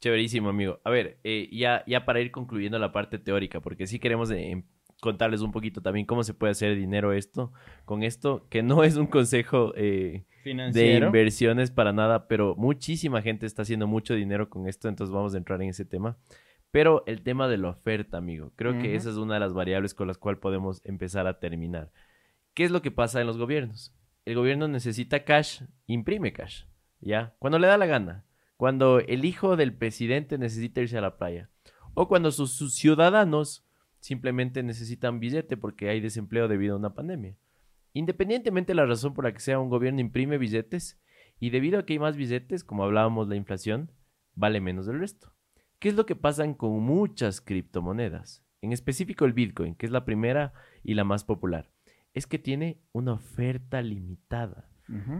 Chéverísimo, amigo. A ver, eh, ya, ya para ir concluyendo la parte teórica, porque sí queremos eh, contarles un poquito también cómo se puede hacer dinero esto, con esto, que no es un consejo eh, de inversiones para nada, pero muchísima gente está haciendo mucho dinero con esto, entonces vamos a entrar en ese tema. Pero el tema de la oferta, amigo, creo que esa es una de las variables con las cuales podemos empezar a terminar. ¿Qué es lo que pasa en los gobiernos? El gobierno necesita cash, imprime cash, ¿ya? Cuando le da la gana. Cuando el hijo del presidente necesita irse a la playa. O cuando sus, ciudadanos simplemente necesitan billete porque hay desempleo debido a una pandemia. Independientemente de la razón por la que sea, un gobierno imprime billetes y debido a que hay más billetes, como hablábamos, la inflación vale menos del resto. ¿Qué es lo que pasa con muchas criptomonedas? En específico el Bitcoin, que es la primera y la más popular. Es que tiene una oferta limitada.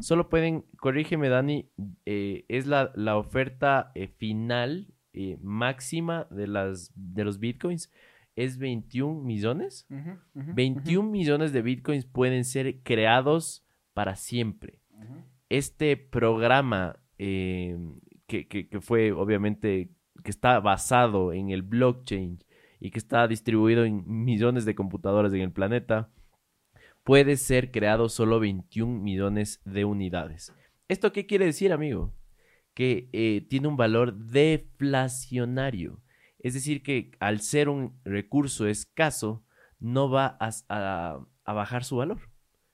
Solo pueden, corrígeme Dani, eh, es la, oferta eh, final eh, máxima de, las, de los bitcoins es 21 millones. 21 millones de bitcoins pueden ser creados para siempre. Este programa que, que, fue obviamente, que está basado en el blockchain y que está distribuido en millones de computadoras en el planeta, puede ser creado solo 21 millones de unidades. ¿Esto qué quiere decir, amigo? Que eh, tiene un valor deflacionario. Es decir, que al ser un recurso escaso, no va a, bajar su valor.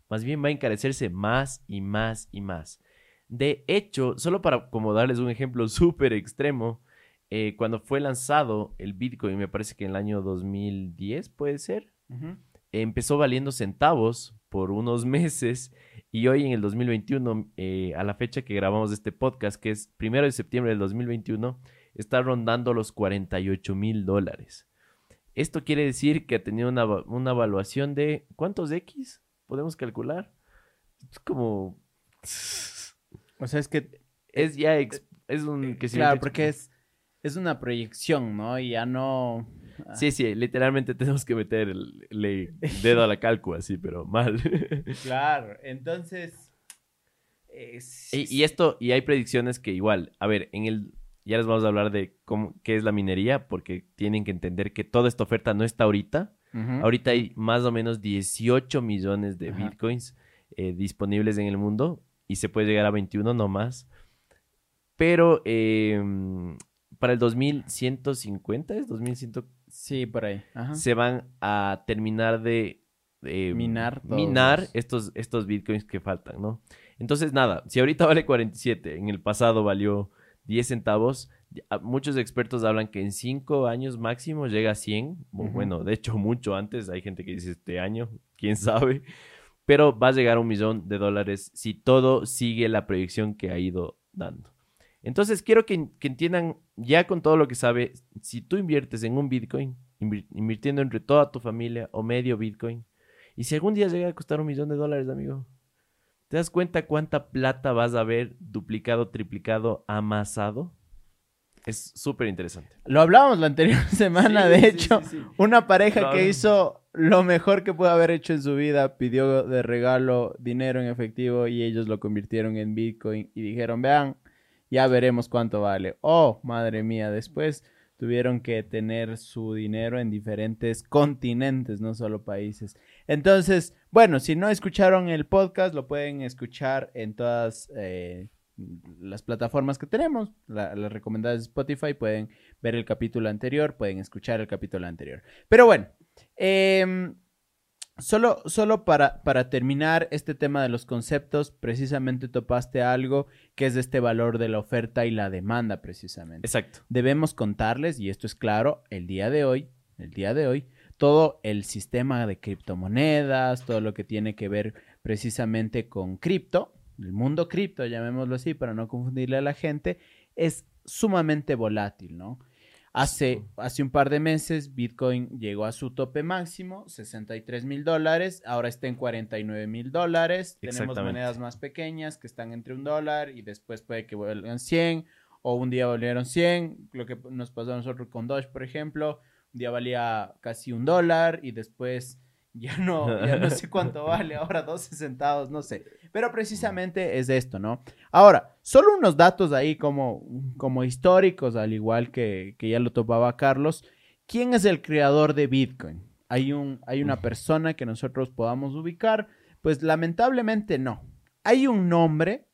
Más bien va a encarecerse más y más y más. De hecho, solo para como darles un ejemplo <laughs> súper extremo, eh, cuando fue lanzado el Bitcoin, me parece que en el año 2010 puede ser, empezó valiendo centavos por unos <laughs> meses y hoy en el 2021, eh, a la fecha que grabamos este podcast, que es primero de septiembre del 2021, está rondando los 48 mil dólares. Esto quiere decir que ha tenido una, una evaluación de ¿cuántos X podemos calcular? Es como... O sea, es que... Es ya... es un... Que claro, porque es, es una proyección, ¿no? Y ya no Sí, sí, literalmente <laughs> tenemos que meter el, dedo a la calco así, pero mal. <laughs> claro, entonces... Y, esto, y hay predicciones que igual, a ver, en el... Ya les vamos a hablar de cómo, qué es la minería, porque tienen que entender que toda esta oferta no está ahorita. Ahorita hay más o menos 18 millones de bitcoins eh, disponibles en el mundo y se puede llegar a 21 no más. Pero em, para el 2150 es 2100 Sí, por ahí. Se van a terminar de minar, minar estos, estos bitcoins que faltan, ¿no? Entonces, nada, si ahorita vale 47, en el pasado valió 10 centavos, muchos expertos hablan que en 5 años máximo llega a 100. Bueno, de hecho, <laughs> mucho antes, hay gente que dice este año, quién sabe. Pero va a llegar a un millón de dólares si todo sigue la proyección que ha ido dando. Entonces, quiero que, entiendan, ya con todo lo que sabe, si tú inviertes en un Bitcoin, invirtiendo entre toda tu familia o medio Bitcoin, y si algún día llega a costar un millón de dólares, amigo, ¿te das cuenta cuánta plata vas a ver duplicado, triplicado, amasado? Es súper interesante. Lo hablábamos la anterior <laughs> semana, de hecho, una pareja que hizo lo mejor que pudo haber hecho en su vida, pidió de regalo dinero en efectivo y ellos lo convirtieron en Bitcoin y dijeron, vean, ya veremos cuánto vale. Oh, madre mía, después tuvieron que tener su dinero en diferentes continentes, no solo países. Entonces, bueno, si no escucharon el podcast, lo pueden escuchar en todas eh, las plataformas que tenemos, las recomendadas de Spotify, pueden ver el capítulo anterior, pueden escuchar el capítulo anterior. Pero bueno, eh, Solo, solo para, para, terminar este tema de los conceptos, precisamente topaste algo que es de este valor de la oferta y la demanda, precisamente. Exacto. Debemos contarles, y esto es claro, el día de hoy, el día de hoy, todo el sistema de criptomonedas, todo lo que tiene que ver precisamente con cripto, el mundo cripto, llamémoslo así, para no confundirle a la gente, es sumamente volátil, ¿no? Hace, hace un par de meses Bitcoin llegó a su tope máximo, 63 mil dólares, ahora está en 49 mil dólares. Tenemos monedas más pequeñas que están entre un dólar y después puede que vuelvan 100 o un día volvieron 100, lo que nos pasó a nosotros con Doge, por ejemplo, un día valía casi un dólar y después ya no, ya no sé cuánto <laughs> vale, ahora 12 centavos, no sé. Pero precisamente es esto, ¿no? Ahora, solo unos datos ahí como, como históricos, al igual que, que ya lo topaba Carlos. ¿Quién es el creador de Bitcoin? ¿Hay, un, ¿Hay una persona que nosotros podamos ubicar? Pues lamentablemente no. Hay un nombre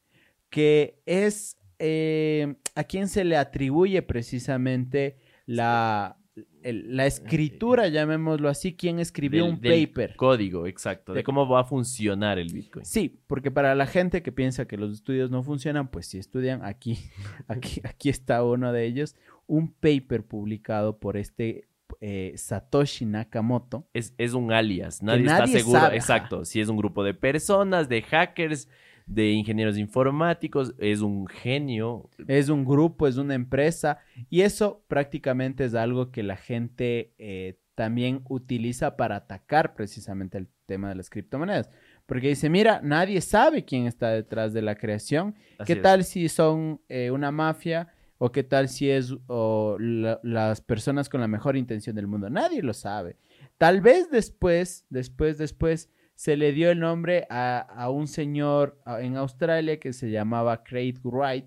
que es eh, a quien se le atribuye precisamente la, la escritura, llamémoslo así, quién escribió un paper. Código, exacto, de, cómo va a funcionar el Bitcoin. Sí, porque para la gente que piensa que los estudios no funcionan, pues si estudian aquí, <laughs> aquí, aquí está uno de ellos, un paper publicado por este eh, Satoshi Nakamoto. Es, un alias, nadie, está seguro, exacto, si es un grupo de personas, de hackers, de ingenieros informáticos, es un genio. Es un grupo, es una empresa y eso prácticamente es algo que la gente eh, también utiliza para atacar precisamente el tema de las criptomonedas. Porque dice, mira, nadie sabe quién está detrás de la creación. ¿Qué tal si son eh, una mafia? ¿O qué tal si es las personas con la mejor intención del mundo? Nadie lo sabe. Tal vez después, después, después, se le dio el nombre a, un señor en Australia que se llamaba Craig Wright,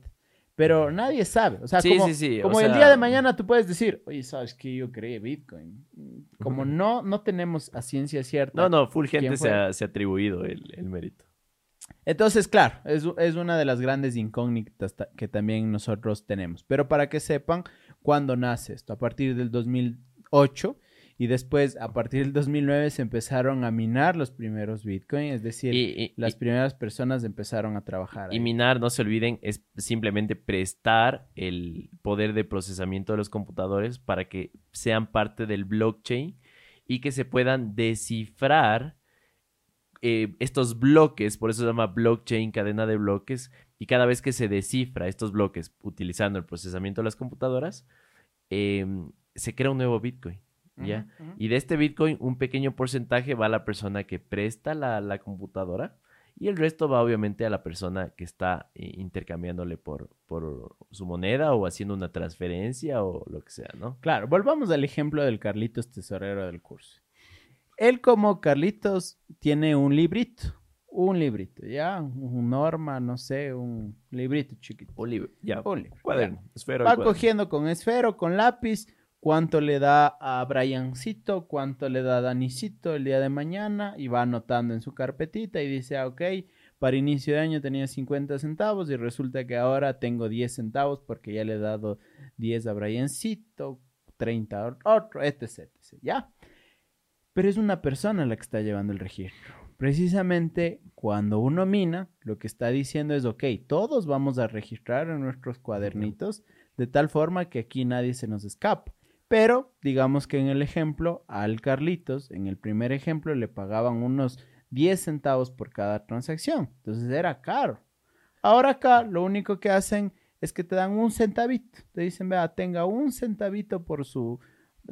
pero nadie sabe. O sea, como, como el día de mañana tú puedes decir, oye, ¿sabes que Yo creé Bitcoin. Como no, no tenemos a ciencia cierta. No, no, full gente se ha, atribuido el, mérito. Entonces, claro, es, es, una de las grandes incógnitas que también nosotros tenemos. Pero para que sepan, ¿cuándo nace esto? A partir del 2008 y después, a partir del 2009, se empezaron a minar los primeros Bitcoin, es decir, las primeras personas empezaron a trabajar. Y minar, no se olviden, es simplemente prestar el poder de procesamiento de los computadores para que sean parte del blockchain y que se puedan descifrar eh, estos bloques, por eso se llama blockchain, cadena de bloques, y cada vez que se descifra estos bloques utilizando el procesamiento de las computadoras, em, se crea un nuevo Bitcoin. ¿Ya? Y de este Bitcoin, un pequeño porcentaje va a la persona que presta la, computadora y el resto va obviamente a la persona que está eh, intercambiándole por, por su moneda o haciendo una transferencia o lo que sea, ¿no? Claro, volvamos al ejemplo del Carlitos tesorero del curso. Él como Carlitos tiene un librito, un librito, ¿ya? Un norma, no sé, un librito chiquito. Un libro, ya. Un libro. Cuaderno, esfero. Va cogiendo con esfero, con lápiz cuánto le da a Briancito, cuánto le da a Danicito el día de mañana y va anotando en su carpetita y dice, ah, ok, para inicio de año tenía 50 centavos y resulta que ahora tengo 10 centavos porque ya le he dado 10 a Briancito, 30 a otro, etc, etc, ¿ya? Pero es una persona la que está llevando el registro. Precisamente cuando uno mina, lo que está diciendo es, ok, todos vamos a registrar en nuestros cuadernitos de tal forma que aquí nadie se nos escapa. Pero digamos que en el ejemplo, al Carlitos, en el primer ejemplo, le pagaban unos 10 centavos por cada transacción. Entonces era caro. Ahora acá lo único que hacen es que te dan un centavito. Te dicen, vea, tenga un centavito por su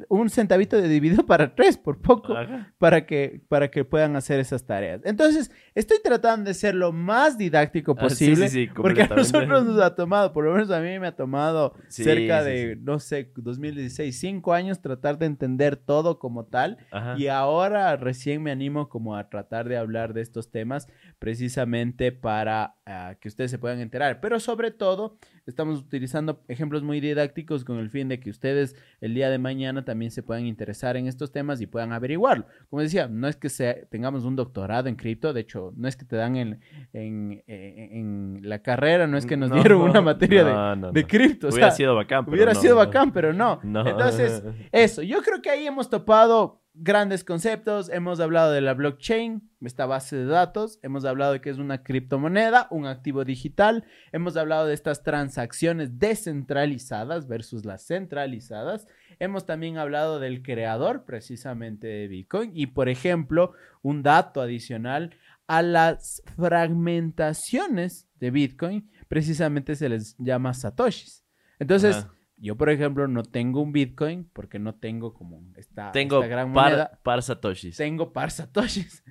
un centavito de dividido para tres, por poco, para que, para que puedan hacer esas tareas. Entonces, estoy tratando de ser lo más didáctico ah, posible, porque a nosotros nos ha tomado, por lo menos a mí me ha tomado cerca de, no sé, 2016, cinco años tratar de entender todo como tal, y ahora recién me animo como a tratar de hablar de estos temas precisamente para ah, que ustedes se puedan enterar, pero sobre todo estamos utilizando ejemplos muy didácticos con el fin de que ustedes el día de mañana también se puedan interesar en estos temas y puedan averiguarlo. Como decía, no es que tengamos un doctorado en cripto, de hecho, no es que te dan en, en, la carrera, no es que nos dieron una materia de, de, cripto. hubiera sido bacán. Pero hubiera sido bacán, pero no. Entonces, eso, yo creo que ahí hemos topado grandes conceptos. Hemos hablado de la blockchain, esta base de datos. Hemos hablado de que es una criptomoneda, un activo digital. Hemos hablado de estas transacciones descentralizadas versus las centralizadas. Hemos también hablado del creador precisamente de Bitcoin. Y, por ejemplo, un dato adicional a las fragmentaciones de Bitcoin, precisamente se les llama satoshis. Entonces, yo, por ejemplo, no tengo un Bitcoin porque no tengo como esta, tengo gran moneda. Par, satoshis. Tengo par satoshis.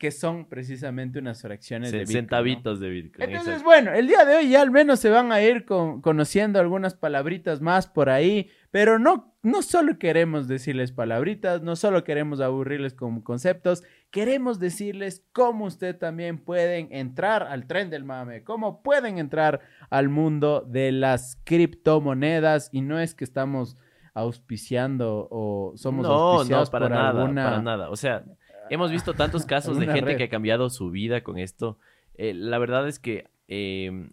Que son precisamente unas fracciones de Bitcoin. Centavitos de Bitcoin. Entonces, bueno, el día de hoy ya al menos se van a ir conociendo algunas palabritas más por ahí, pero no, no solo queremos decirles palabritas, no solo queremos aburrirles con conceptos, queremos decirles cómo usted también pueden entrar al tren del mame, cómo pueden entrar al mundo de las criptomonedas y no es que estamos auspiciando o somos auspiciados no, para por nada, alguna... para nada. O sea, hemos visto tantos casos de gente que ha cambiado su vida con esto. Eh, la verdad es que em,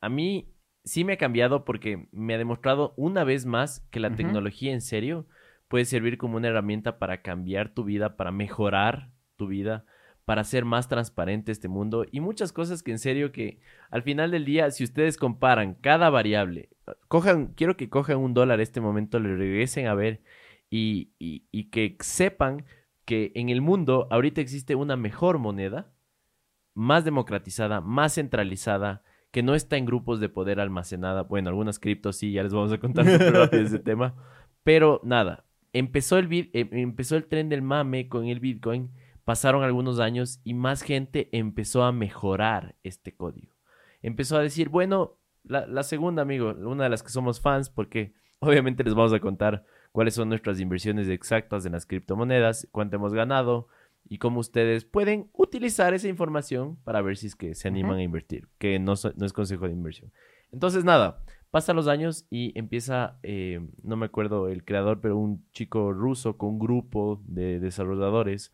a mí sí me ha cambiado porque me ha demostrado una vez más que la tecnología en serio puede servir como una herramienta para cambiar tu vida, para mejorar tu vida, para hacer más transparente este mundo y muchas cosas que en serio que al final del día, si ustedes comparan cada variable, cojan, quiero que cojan un dólar este momento, le regresen a ver y, y que sepan que en el mundo ahorita existe una mejor moneda, más democratizada, más centralizada, que no está en grupos de poder almacenada. Bueno, algunas criptos sí, ya les vamos a contar súper <laughs> rápido ese tema. Pero nada, empezó el, eh, empezó el tren del mame con el Bitcoin, pasaron algunos años y más gente empezó a mejorar este código. Empezó a decir, bueno, la, la segunda, amigo, una de las que somos fans, porque obviamente les vamos a contar cuáles son nuestras inversiones exactas en las criptomonedas, cuánto hemos ganado y cómo ustedes pueden utilizar esa información para ver si es que se animan a invertir, que no, no, es consejo de inversión. Entonces, nada, pasan los años y empieza, eh, no me acuerdo el creador, pero un chico ruso con un grupo de desarrolladores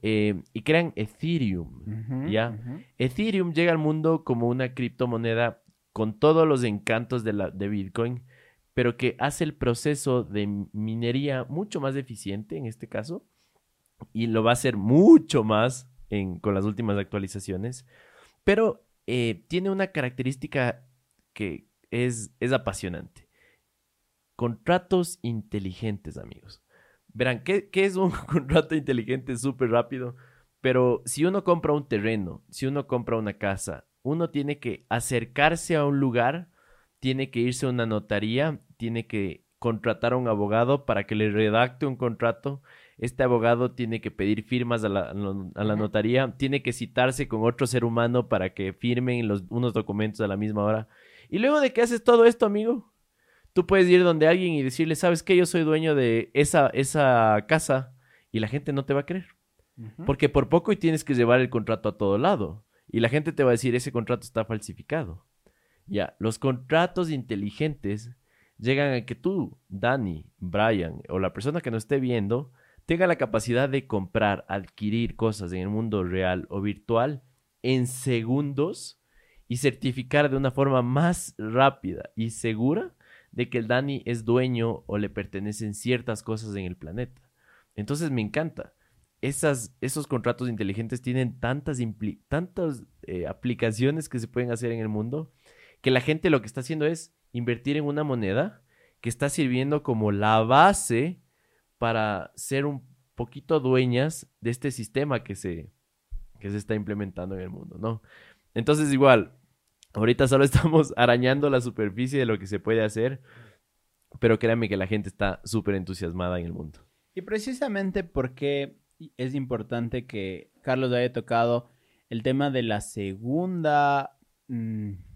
eh, y crean Ethereum, ¿ya? Ethereum llega al mundo como una criptomoneda con todos los encantos de, la, de Bitcoin, pero que hace el proceso de minería mucho más eficiente en este caso y lo va a hacer mucho más con las últimas actualizaciones, pero eh, tiene una característica que es, es apasionante. Contratos inteligentes, amigos. Verán, ¿qué, qué es un <laughs> contrato inteligente? Súper rápido. Pero si uno compra un terreno, si uno compra una casa, uno tiene que acercarse a un lugar tiene que irse a una notaría, tiene que contratar a un abogado para que le redacte un contrato. Este abogado tiene que pedir firmas a la, notaría, tiene que citarse con otro ser humano para que firmen los, unos documentos a la misma hora. Y luego de que haces todo esto, amigo, tú puedes ir donde alguien y decirle, ¿sabes qué? Yo soy dueño de esa, esa casa y la gente no te va a creer. Porque por poco y tienes que llevar el contrato a todo lado. Y la gente te va a decir, ese contrato está falsificado. Ya, los contratos inteligentes llegan a que tú, Dani, Brian o la persona que nos esté viendo tenga la capacidad de comprar, adquirir cosas en el mundo real o virtual en segundos y certificar de una forma más rápida y segura de que el Dani es dueño o le pertenecen ciertas cosas en el planeta. Entonces me encanta. Esos contratos inteligentes tienen tantas, tantas eh, aplicaciones que se pueden hacer en el mundo que la gente lo que está haciendo es invertir en una moneda que está sirviendo como la base para ser un poquito dueñas de este sistema que se, que se está implementando en el mundo, ¿no? Entonces igual, ahorita solo <laughs> estamos arañando la superficie de lo que se puede hacer, pero créanme que la gente está súper entusiasmada en el mundo. Y precisamente porque es importante que Carlos haya tocado el tema de la segunda... Mm,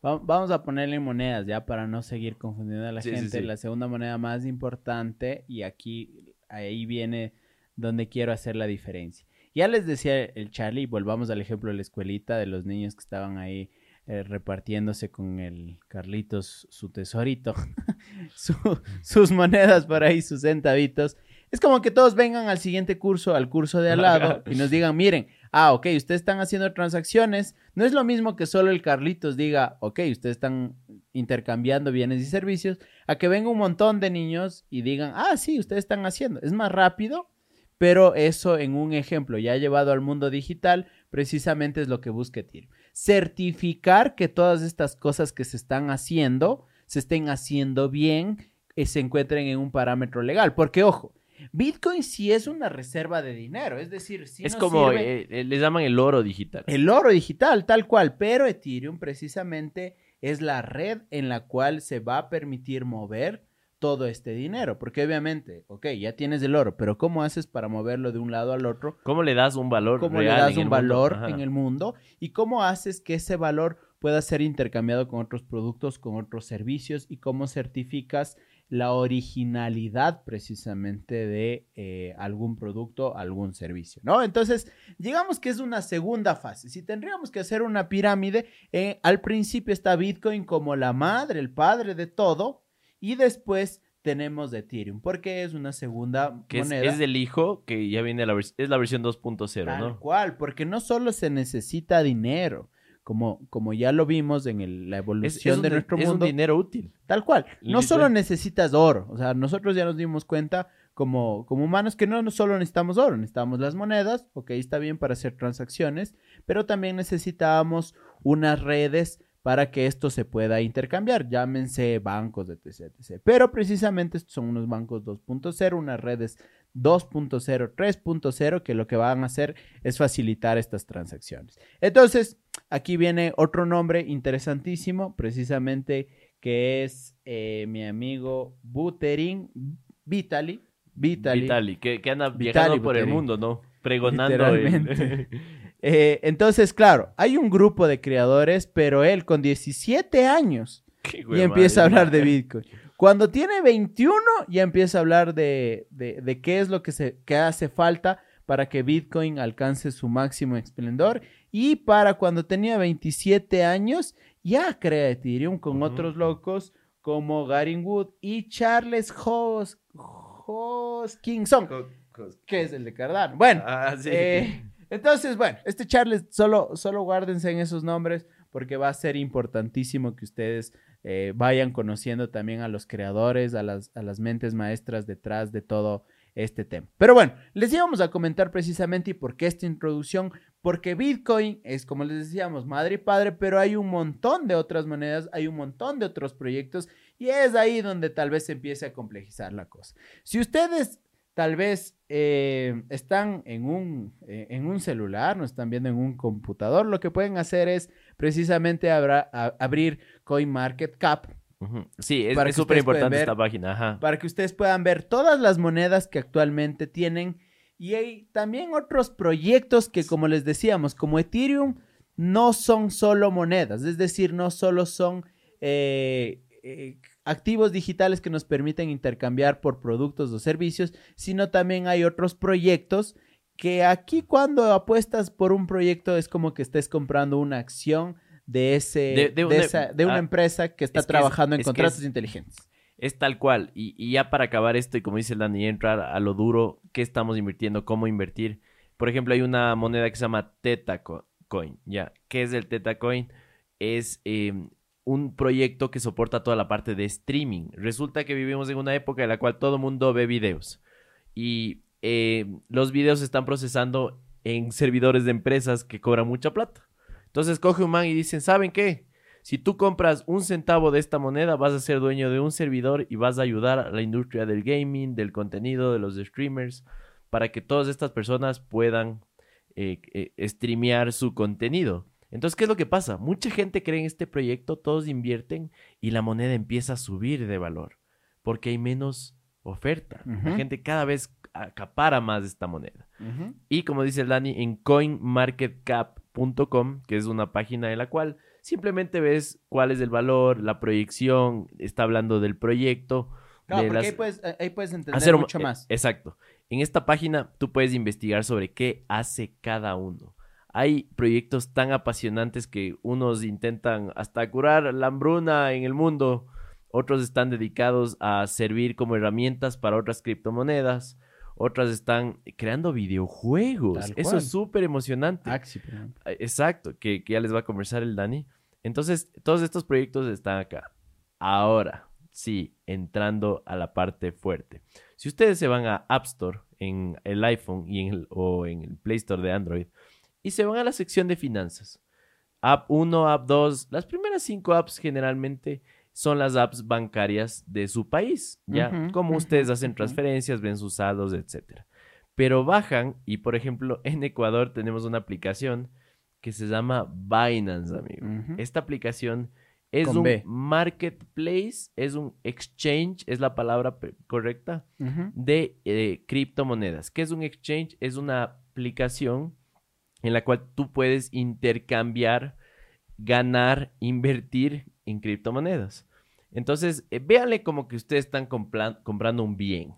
Vamos a ponerle monedas ya para no seguir confundiendo a la gente. La segunda moneda más importante y aquí ahí viene donde quiero hacer la diferencia. Ya les decía el Charlie, volvamos al ejemplo de la escuelita de los niños que estaban ahí eh, repartiéndose con el Carlitos su tesorito, <laughs> sus monedas por ahí, sus centavitos. Es como que todos vengan al siguiente curso, al curso de al lado, y nos digan, miren, ah, ok, ustedes están haciendo transacciones. No es lo mismo que solo el Carlitos diga, ok, ustedes están intercambiando bienes y servicios, a que venga un montón de niños y digan, ah, sí, ustedes están haciendo. Es más rápido, pero eso en un ejemplo ya llevado al mundo digital, precisamente es lo que busca TIR. Certificar que todas estas cosas que se están haciendo, se estén haciendo bien, y se encuentren en un parámetro legal. Porque, ojo, Bitcoin sí es una reserva de dinero, es decir, sí es como eh, eh, le llaman el oro digital. El oro digital, tal cual, pero Ethereum precisamente es la red en la cual se va a permitir mover todo este dinero, porque obviamente, ok, ya tienes el oro, pero ¿cómo haces para moverlo de un lado al otro? ¿Cómo le das un valor ¿Cómo real le das un valor en el mundo? ¿Y cómo haces que ese valor pueda ser intercambiado con otros productos, con otros servicios? ¿Y cómo certificas la originalidad precisamente de eh, algún producto, algún servicio, ¿no? Entonces, digamos que es una segunda fase. Si tendríamos que hacer una pirámide, eh, al principio está Bitcoin como la madre, el padre de todo, y después tenemos Ethereum, porque es una segunda Que es, moneda. es del hijo que ya viene la es la versión 2.0, Tal ¿no? cual, porque no solo se necesita dinero, como, como ya lo vimos en el- la evolución es de nuestro es un mundo, dinero útil. tal cual. No solo necesitas oro, o sea, nosotros ya nos dimos cuenta como, como humanos que no, no solo necesitamos oro, necesitamos las monedas, ok, está bien para hacer transacciones, pero también necesitábamos unas redes para que esto se pueda intercambiar, llámense bancos, etc, etc. Pero precisamente estos son unos bancos 2.0, unas redes 2.0, 3.0, que lo que van a hacer es facilitar estas transacciones. Entonces, aquí viene otro nombre interesantísimo, precisamente que es eh, mi amigo Buterin Vitali. Vitali. Vitali, que, que anda Vitali viajando por el mundo, ¿no? Pregonando el-. <laughs> Eh, entonces, claro, hay un grupo de creadores, pero él con 17 años y empieza a hablar de Bitcoin. Cuando tiene 21, ya empieza a hablar de, de- de qué es lo que, se, que hace falta para que Bitcoin alcance su máximo esplendor. Y para cuando tenía 27 años, ya crea Ethereum con otros locos como Garin Wood y Charles Hos Hoskinson, que es el de Cardano. Bueno, Ah, sí. eh, entonces, bueno, este Charles, solo, solo guárdense en esos nombres porque va a ser importantísimo que ustedes eh, vayan conociendo también a los creadores, a las, a las mentes maestras detrás de todo este tema. Pero bueno, les íbamos a comentar precisamente y por qué esta introducción, porque Bitcoin es, como les decíamos, madre y padre, pero hay un montón de otras monedas, hay un montón de otros proyectos y es ahí donde tal vez se empiece a complejizar la cosa. Si ustedes tal vez eh, están en un, eh, en un celular, no están viendo en un computador, lo que pueden hacer es precisamente abra- a- abrir CoinMarketCap Ujú. Sí, es súper importante ver- esta página. Ajá. para que ustedes puedan ver todas las monedas que actualmente tienen y hay también otros proyectos que, como les decíamos, como Ethereum, no son solo monedas, es decir, no solo son eh, activos digitales que nos permiten intercambiar por productos o servicios, sino también hay otros proyectos que aquí cuando apuestas por un proyecto es como que estés comprando una acción de ese De- de, de una- esa- de una ah, empresa que está es que es- trabajando en es contratos es- inteligentes. Es tal cual. Y, y ya para acabar esto, y como dice el Dani, entrar a lo duro, qué estamos invirtiendo, cómo invertir. Por ejemplo, hay una moneda que se llama Teta Co- Coin. ¿Ya? ¿Qué es el Teta Coin? Es eh, un proyecto que soporta toda la parte de streaming. Resulta que vivimos en una época en la cual todo mundo ve videos. Y eh, los videos se están procesando en servidores de empresas que cobran mucha plata. Entonces coge un man y dicen, ¿saben qué? Si tú compras un centavo de esta moneda, vas a ser dueño de un servidor y vas a ayudar a la industria del gaming, del contenido, de los streamers, para que todas estas personas puedan eh, eh, streamear su contenido. Entonces, ¿qué es lo que pasa? Mucha gente cree en este proyecto, todos invierten y la moneda empieza a subir de valor, porque hay menos oferta. La gente cada vez acapara más esta moneda. Y como dice Dani, en coinmarketcap.com, que es una página en la cual simplemente ves cuál es el valor, la proyección, está hablando del proyecto. Claro, de porque las- ahí, puedes, ahí puedes entender hacer mucho eh, más. Exacto. En esta página tú puedes investigar sobre qué hace cada uno. Hay proyectos tan apasionantes que unos intentan hasta curar la hambruna en el mundo, otros están dedicados a servir como herramientas para otras criptomonedas, otras están creando videojuegos. Eso es súper emocionante. Ejemplo. Eh, Exacto, que, que ya les va a conversar el Dani. Entonces, todos estos proyectos están acá. Ahora, sí, entrando a la parte fuerte. Si ustedes se van a App Store en el iPhone y en el- o en el Play Store de Android y se van a la sección de finanzas, App 1, App 2, las primeras cinco apps generalmente son las apps bancarias de su país, ¿ya? Como ustedes hacen transferencias, ven sus saldos, etcétera. Pero bajan y, por ejemplo, <laughs> en Ecuador tenemos una aplicación que se llama Binance, amigo. Esta aplicación Es Con un B. marketplace, es un exchange, es la palabra correcta, de eh, criptomonedas. ¿Qué es un exchange? Es una aplicación en la cual tú puedes intercambiar, ganar, invertir en criptomonedas. Entonces, eh, véanle como que ustedes están comprando un bien.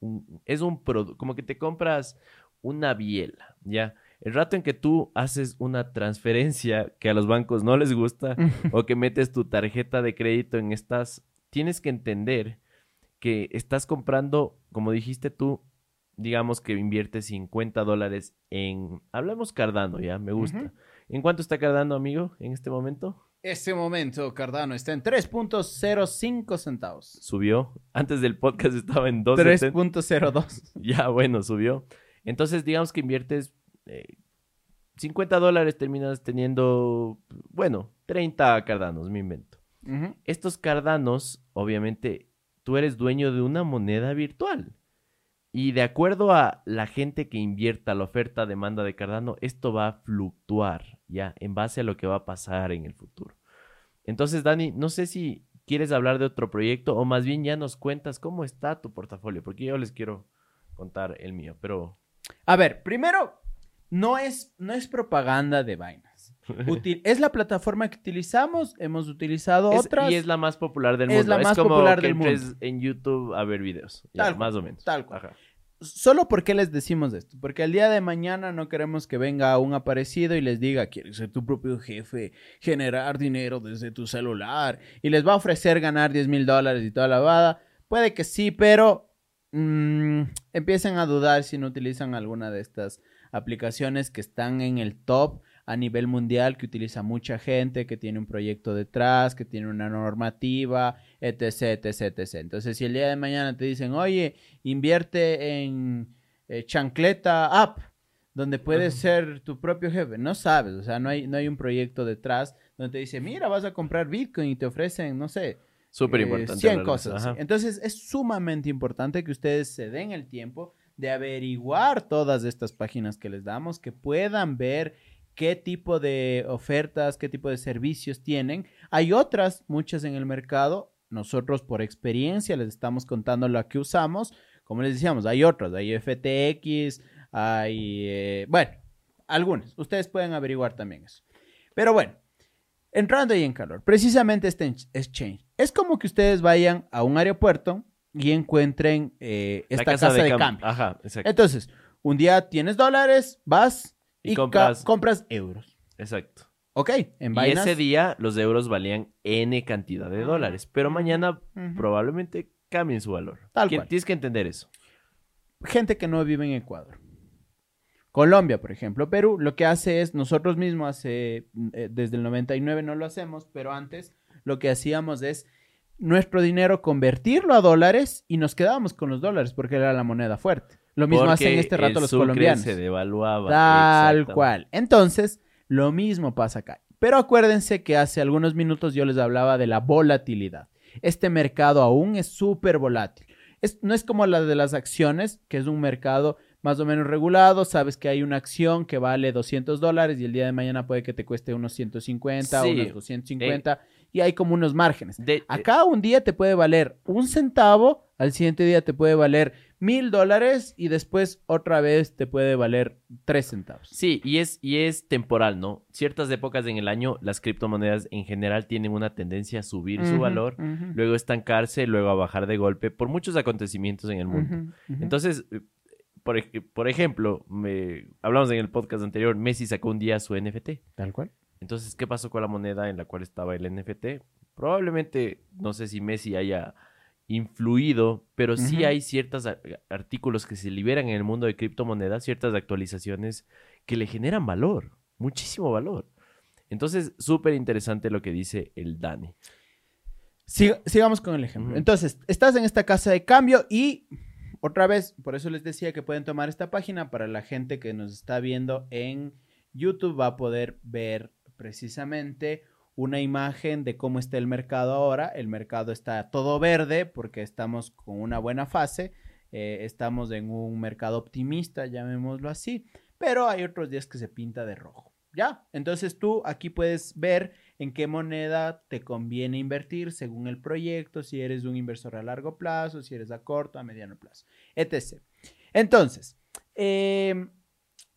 Un- es un producto, como que te compras una biela, ¿ya? El rato en que tú haces una transferencia que a los bancos no les gusta <laughs> o que metes tu tarjeta de crédito en estas, tienes que entender que estás comprando, como dijiste tú, digamos que inviertes 50 dólares en, hablemos Cardano, ya, me gusta. ¿En cuánto está Cardano, amigo, en este momento? Este momento, Cardano está en 3.05 centavos. Subió. Antes del podcast estaba en 2.70. 3.02. <laughs> Ya, bueno, subió. Entonces, digamos que inviertes eh, 50 dólares, terminas teniendo, bueno, 30 cardanos, me invento. Estos cardanos, obviamente, tú eres dueño de una moneda virtual. Y de acuerdo a la gente que invierta la oferta demanda de Cardano, esto va a fluctuar, ya, en base a lo que va a pasar en el futuro. Entonces, Dani, no sé si quieres hablar de otro proyecto o más bien ya nos cuentas cómo está tu portafolio, porque yo les quiero contar el mío, pero A ver, primero, no es, no es propaganda de vainas. <laughs> Util- es la plataforma que utilizamos, hemos utilizado Es- otras. y es la más popular del Es mundo. la más como popular que del mundo. en YouTube a ver videos, Tal más o menos. tal cual. Ajá. Solo porque les decimos esto, porque el día de mañana no queremos que venga un aparecido y les diga, quieres ser tu propio jefe, generar dinero desde tu celular y les va a ofrecer ganar 10 mil dólares y toda la vada. Puede que sí, pero mm, empiecen a dudar si no utilizan alguna de estas aplicaciones que están en el top a nivel mundial, que utiliza mucha gente, que tiene un proyecto detrás, que tiene una normativa, etc, etc, etc. Entonces, si el día de mañana te dicen, oye, invierte en eh, Chancleta App, donde puedes ser tu propio jefe. No sabes, o sea, no hay, no hay un proyecto detrás donde te dice, mira, vas a comprar Bitcoin y te ofrecen, no sé, Súper eh, importante. 100 hablar de cosas. eso, así. Entonces, es sumamente importante que ustedes se den el tiempo de averiguar todas estas páginas que les damos, que puedan ver qué tipo de ofertas, qué tipo de servicios tienen. Hay otras, muchas en el mercado. Nosotros por experiencia les estamos contando la que usamos. Como les decíamos, hay otras, hay FTX, hay, eh, bueno, algunas. Ustedes pueden averiguar también eso. Pero bueno, entrando ahí en calor, precisamente este exchange. Es como que ustedes vayan a un aeropuerto y encuentren eh, esta casa, de, cam- cambio. Ajá, exacto. Entonces, un día tienes dólares, vas Y compras- compras euros. exacto. Ok, en Y ese día los euros valían N cantidad de dólares, pero mañana probablemente cambien su valor. Tal cual. Tienes que entender eso. gente que no vive en Ecuador. Colombia, por ejemplo, Perú, lo que hace es, nosotros mismos hace, eh, desde el 99 no lo hacemos, pero antes lo que hacíamos es nuestro dinero convertirlo a dólares y nos quedábamos con los dólares porque era la moneda fuerte. Lo mismo Porque hacen este rato el los sucre colombianos. se devaluaba. Tal cual. Entonces, lo mismo pasa acá. Pero acuérdense que hace algunos minutos yo les hablaba de la volatilidad. Este mercado aún es súper volátil. Es- no es como la de las acciones, que es un mercado más o menos regulado. Sabes que hay una acción que vale 200 dólares y el día de mañana puede que te cueste unos 150 o Sí. unos 250 y hay como unos márgenes. De- de- Acá un día te puede valer un centavo, al siguiente día te puede valer mil dólares y después otra vez te puede valer tres centavos. Sí, y es, y es temporal, ¿no? Ciertas épocas en el año, las criptomonedas en general tienen una tendencia a subir su valor, luego estancarse, luego a bajar de golpe por muchos acontecimientos en el mundo. Entonces, eh, por, por ejemplo, me, hablamos en el podcast anterior, Messi sacó un día su NFT. tal cual. Entonces, ¿qué pasó con la moneda en la cual estaba el NFT? Probablemente, no sé si Messi haya influido, pero sí hay ciertos artículos que se liberan en el mundo de criptomonedas, ciertas actualizaciones que le generan valor, muchísimo valor. Entonces, súper interesante lo que dice el Dani. Sig- sigamos con el ejemplo. Entonces, estás en esta casa de cambio y otra vez, por eso les decía que pueden tomar esta página para la gente que nos está viendo en YouTube va a poder ver precisamente una imagen de cómo está el mercado ahora. El mercado está todo verde porque estamos con una buena fase. eh, estamos en un mercado optimista, llamémoslo así. Pero hay otros días que se pinta de rojo. ¿Ya? Entonces tú aquí puedes ver en qué moneda te conviene invertir según el proyecto, si eres un inversor a largo plazo, si eres a corto, a mediano plazo, etc. Entonces, em,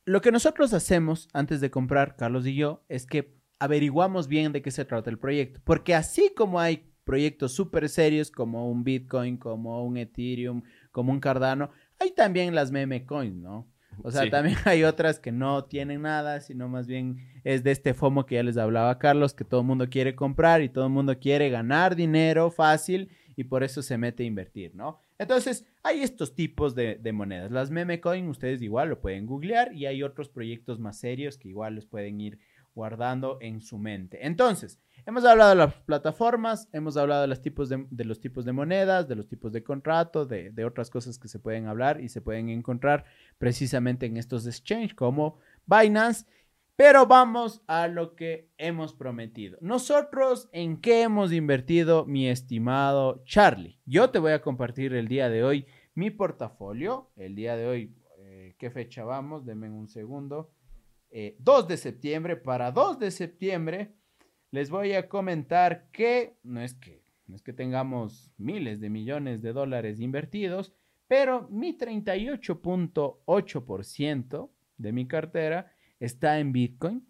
lo que nosotros hacemos antes de comprar, Carlos y yo, es que averiguamos bien de qué se trata el proyecto. Porque así como hay proyectos súper serios como un Bitcoin, como un Ethereum, como un Cardano, hay también las meme coins, ¿no? O sea, también hay otras que no tienen nada, sino más bien es de este FOMO que ya les hablaba Carlos, que todo el mundo quiere comprar y todo el mundo quiere ganar dinero fácil y por eso se mete a invertir, ¿no? Entonces, hay estos tipos de, monedas. Las meme coin, ustedes igual lo pueden googlear y hay otros proyectos más serios que igual les pueden ir guardando en su mente. Entonces, hemos hablado de las plataformas, hemos hablado de los tipos de, los tipos de monedas, de los tipos de contrato, de, otras cosas que se pueden hablar y se pueden encontrar precisamente en estos exchanges como Binance. Pero vamos a lo que hemos prometido. Nosotros, ¿en qué hemos invertido, mi estimado Charlie? Yo te voy a compartir el día de hoy mi portafolio. El día de hoy, eh, ¿qué fecha vamos? Denme un segundo. 2 eh, de septiembre. Para 2 de septiembre les voy a comentar que no es que, no es que tengamos miles de millones de dólares invertidos, pero mi 38.8% de mi cartera está en Bitcoin,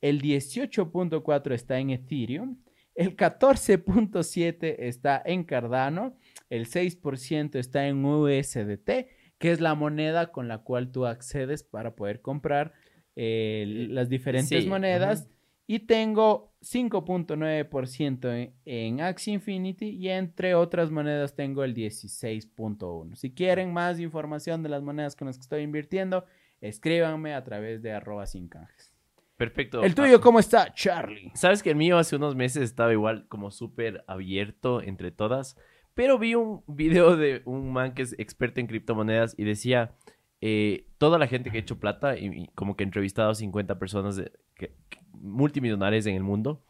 el 18.4% está en Ethereum, el 14.7% está en Cardano, el 6% está en USDT, que es la moneda con la cual tú accedes para poder comprar eh, las diferentes monedas. Y tengo 5.9% en, en Axie Infinity y entre otras monedas tengo el 16.1%. Si quieren más información de las monedas con las que estoy invirtiendo, escríbanme a través de arroba sin canjes. Perfecto. ¿El tuyo cómo está, Charlie? Sabes que el mío hace unos meses estaba igual como súper abierto entre todas, pero vi un video de un man que es experto en criptomonedas y decía, eh, toda la gente que ha hecho plata y, como que ha entrevistado a 50 personas de, que, multimillonarias en el mundo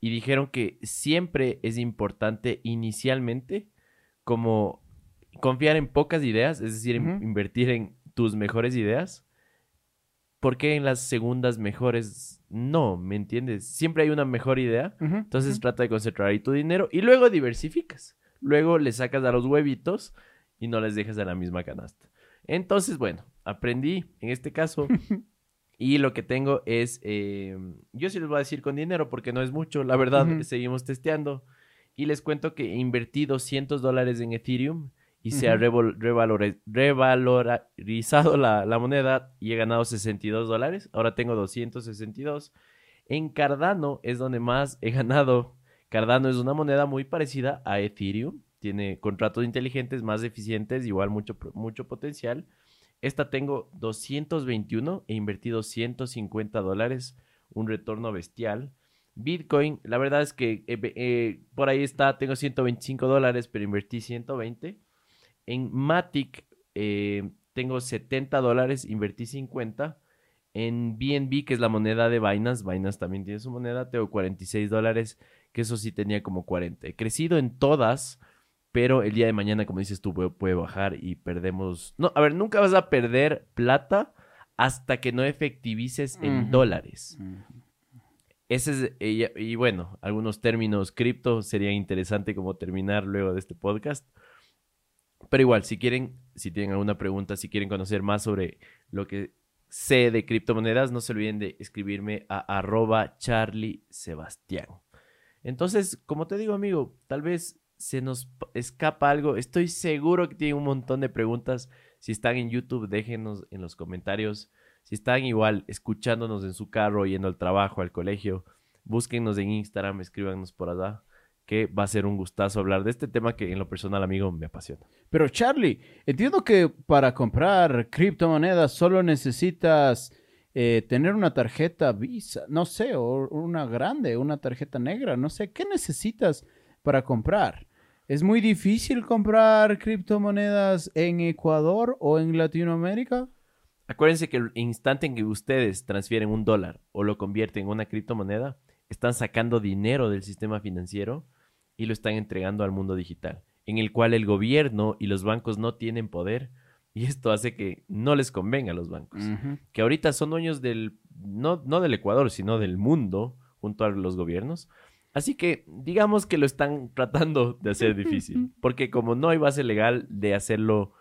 y dijeron que siempre es importante inicialmente como confiar en pocas ideas, es decir, invertir en tus mejores ideas, porque en las segundas mejores no, ¿me entiendes? Siempre hay una mejor idea, entonces trata de concentrar ahí tu dinero y luego diversificas. Luego le sacas a los huevitos y no les dejas a la misma canasta. Entonces, bueno, aprendí en este caso <laughs> y lo que tengo es, eh, yo sí les voy a decir con dinero porque no es mucho, la verdad, seguimos testeando y les cuento que he invertido 200 dólares en Ethereum y se ha revalorizado la, la, moneda y he ganado 62 dólares. Ahora tengo 262. En Cardano es donde más he ganado. Cardano es una moneda muy parecida a Ethereum tiene contratos inteligentes más eficientes, igual mucho, mucho potencial. Esta tengo 221, he invertido 150 dólares, un retorno bestial. Bitcoin, la verdad es que eh, eh, por ahí está, tengo 125 dólares, pero invertí 120. En Matic eh, tengo 70 dólares, invertí 50. En BNB, que es la moneda de Binance, Binance también tiene su moneda, tengo 46 dólares, que eso sí tenía como 40. He crecido en todas pero el día de mañana, como dices tú, puede, bajar y perdemos... No, a ver, nunca vas a perder plata hasta que no efectivices en dólares. Ese es, y, y, bueno, algunos términos cripto sería interesante como terminar luego de este podcast. Pero igual, si quieren, si tienen alguna pregunta, si quieren conocer más sobre lo que sé de criptomonedas, no se olviden de escribirme a arroba Charlie Sebastián. Entonces, como te digo, amigo, tal vez se nos escapa algo. Estoy seguro que tienen un montón de preguntas. Si están en YouTube, déjenos en los comentarios. Si están igual escuchándonos en su carro, yendo al trabajo, al colegio, búsquennos en Instagram, escríbanos por allá, que va a ser un gustazo hablar de este tema que en lo personal, amigo, me apasiona. Pero Charlie, entiendo que para comprar criptomonedas solo necesitas eh, tener una tarjeta Visa, no sé, o una grande, una tarjeta negra, no sé, ¿qué necesitas para comprar? ¿Es muy difícil comprar criptomonedas en Ecuador o en Latinoamérica? Acuérdense que el instante en que ustedes transfieren un dólar o lo convierten en una criptomoneda, están sacando dinero del sistema financiero y lo están entregando al mundo digital, en el cual el gobierno y los bancos no tienen poder y esto hace que no les convenga a los bancos, que ahorita son dueños del, no, no del Ecuador, sino del mundo junto a los gobiernos Así que digamos que lo están tratando de hacer difícil, <laughs> porque como no hay base legal de hacerlo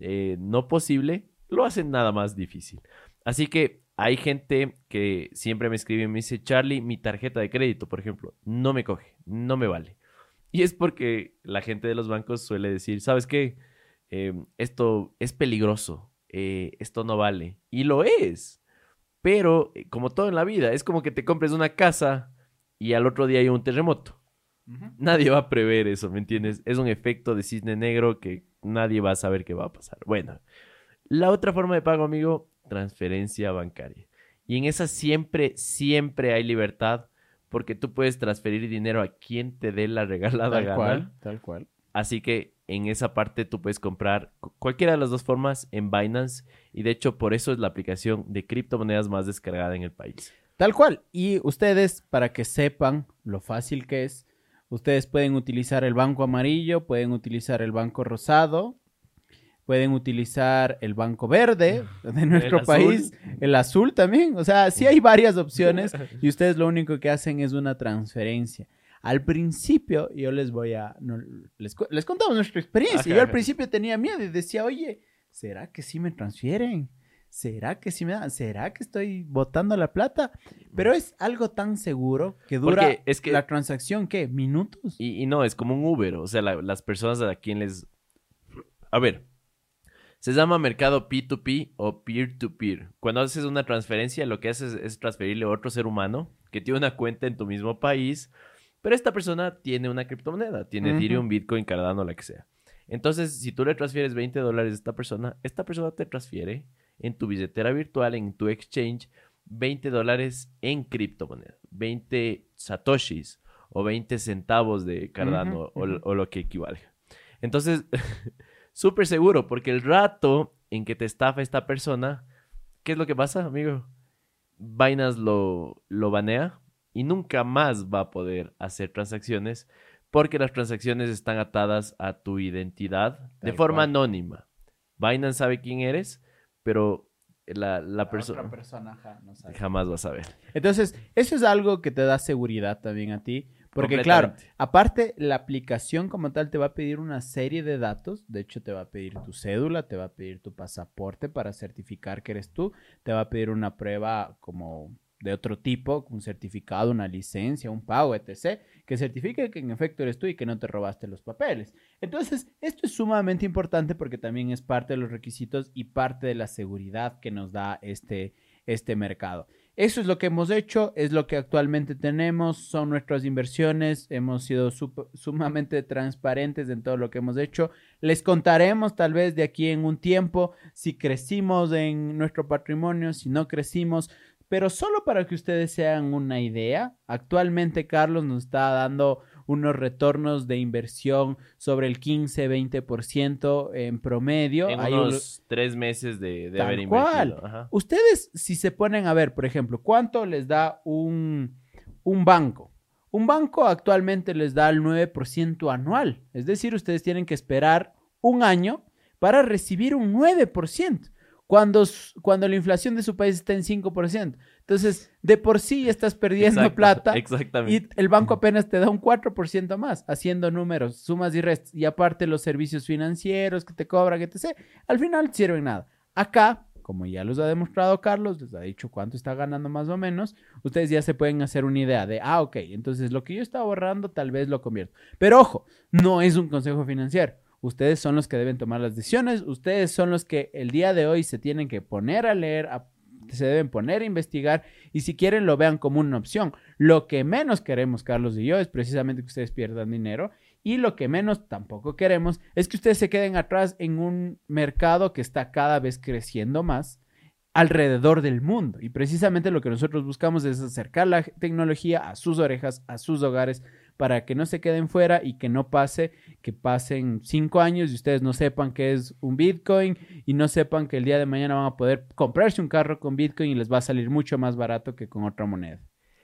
eh, no posible, lo hacen nada más difícil. Así que hay gente que siempre me escribe y me dice, Charlie, mi tarjeta de crédito, por ejemplo, no me coge, no me vale. Y es porque la gente de los bancos suele decir, ¿sabes qué? Eh, esto es peligroso, eh, esto no vale. Y lo es. Pero, como todo en la vida, es como que te compres una casa y al otro día hay un terremoto. Nadie va a prever eso, ¿me entiendes? Es un efecto de cisne negro que nadie va a saber qué va a pasar. Bueno, la otra forma de pago, amigo, transferencia bancaria. Y en esa siempre, siempre hay libertad porque tú puedes transferir dinero a quien te dé la regalada Tal gana. cual, tal cual. Así que en esa parte tú puedes comprar cu- cualquiera de las dos formas en Binance y de hecho por eso es la aplicación de criptomonedas más descargada en el país. Tal cual. Y ustedes, para que sepan lo fácil que es, ustedes pueden utilizar el banco amarillo, pueden utilizar el banco rosado, pueden utilizar el banco verde <laughs> de nuestro país, el azul también. O sea, sí hay varias opciones <laughs> y ustedes lo único que hacen es una transferencia. Al principio, yo les voy a... no, les, les contamos nuestra experiencia. Ajá, Yo al ajá. principio tenía miedo y decía, oye, ¿será que sí me transfieren? ¿Será que sí me dan? ¿Será que estoy botando la plata? Pero es algo tan seguro que dura Porque es que- la transacción, ¿qué? ¿Minutos? Y, y no, es como un Uber, o sea, la- las personas a quien les... A ver, se llama mercado P2P o peer-to-peer. Cuando haces una transferencia, lo que haces es transferirle a otro ser humano que tiene una cuenta en tu mismo país, pero esta persona tiene una criptomoneda, tiene Ujú. Ethereum, Bitcoin, Cardano, la que sea. Entonces, si tú le transfieres 20 dólares a esta persona, esta persona te transfiere en tu billetera virtual, en tu exchange, 20 dólares en criptomoneda, 20 satoshis o 20 centavos de Cardano o, lo que equivale. Entonces, <laughs> súper seguro, porque el rato en que te estafa esta persona, ¿qué es lo que pasa, amigo? Binance lo, lo banea y nunca más va a poder hacer transacciones porque las transacciones están atadas a tu identidad de forma cual. anónima. Binance sabe quién eres, pero la, la Otra persona no sabe. jamás va a saber. Entonces, eso es algo que te da seguridad también a ti. Porque claro, aparte la aplicación como tal te va a pedir una serie de datos. De hecho, te va a pedir tu cédula, te va a pedir tu pasaporte para certificar que eres tú. Te va a pedir una prueba como de otro tipo, un certificado, una licencia, un pago, etc. Que certifique que en efecto eres tú y que no te robaste los papeles. Entonces, esto es sumamente importante porque también es parte de los requisitos y parte de la seguridad que nos da este, este mercado. Eso es lo que hemos hecho, es lo que actualmente tenemos, son nuestras inversiones, hemos sido sumamente transparentes en todo lo que hemos hecho. Les contaremos tal vez de aquí en un tiempo si crecimos en nuestro patrimonio, si no crecimos, pero solo para que ustedes se hagan una idea, actualmente Carlos nos está dando unos retornos de inversión sobre el 15-20% en promedio. En Hay un- unos tres meses de, haber cual. invertido. Ajá. Ustedes, si se ponen a ver, por ejemplo, ¿cuánto les da un, un banco? Un banco actualmente les da el 9% anual. Es decir, ustedes tienen que esperar un año para recibir un 9%. Cuando, cuando la inflación de su país está en 5%. Entonces, de por sí estás perdiendo Exacto, plata Exactamente. y el banco apenas te da un 4% más, haciendo números, sumas y restas. Y aparte los servicios financieros que te cobran, etc. Al final sirven nada. Acá, como ya los ha demostrado Carlos, les ha dicho cuánto está ganando más o menos, ustedes ya se pueden hacer una idea de, ah, ok, entonces lo que yo estaba ahorrando tal vez lo convierto. Pero ojo, no es un consejo financiero. Ustedes son los que deben tomar las decisiones, ustedes son los que el día de hoy se tienen que poner a leer, a- se deben poner a investigar y si quieren lo vean como una opción. Lo que menos queremos, Carlos y yo, es precisamente que ustedes pierdan dinero y lo que menos tampoco queremos es que ustedes se queden atrás en un mercado que está cada vez creciendo más alrededor del mundo. Y precisamente lo que nosotros buscamos es acercar la tecnología a sus orejas, a sus hogares, para que no se queden fuera y que no pase, que pasen cinco años y ustedes no sepan qué es un Bitcoin y no sepan que el día de mañana van a poder comprarse un carro con Bitcoin y les va a salir mucho más barato que con otra moneda.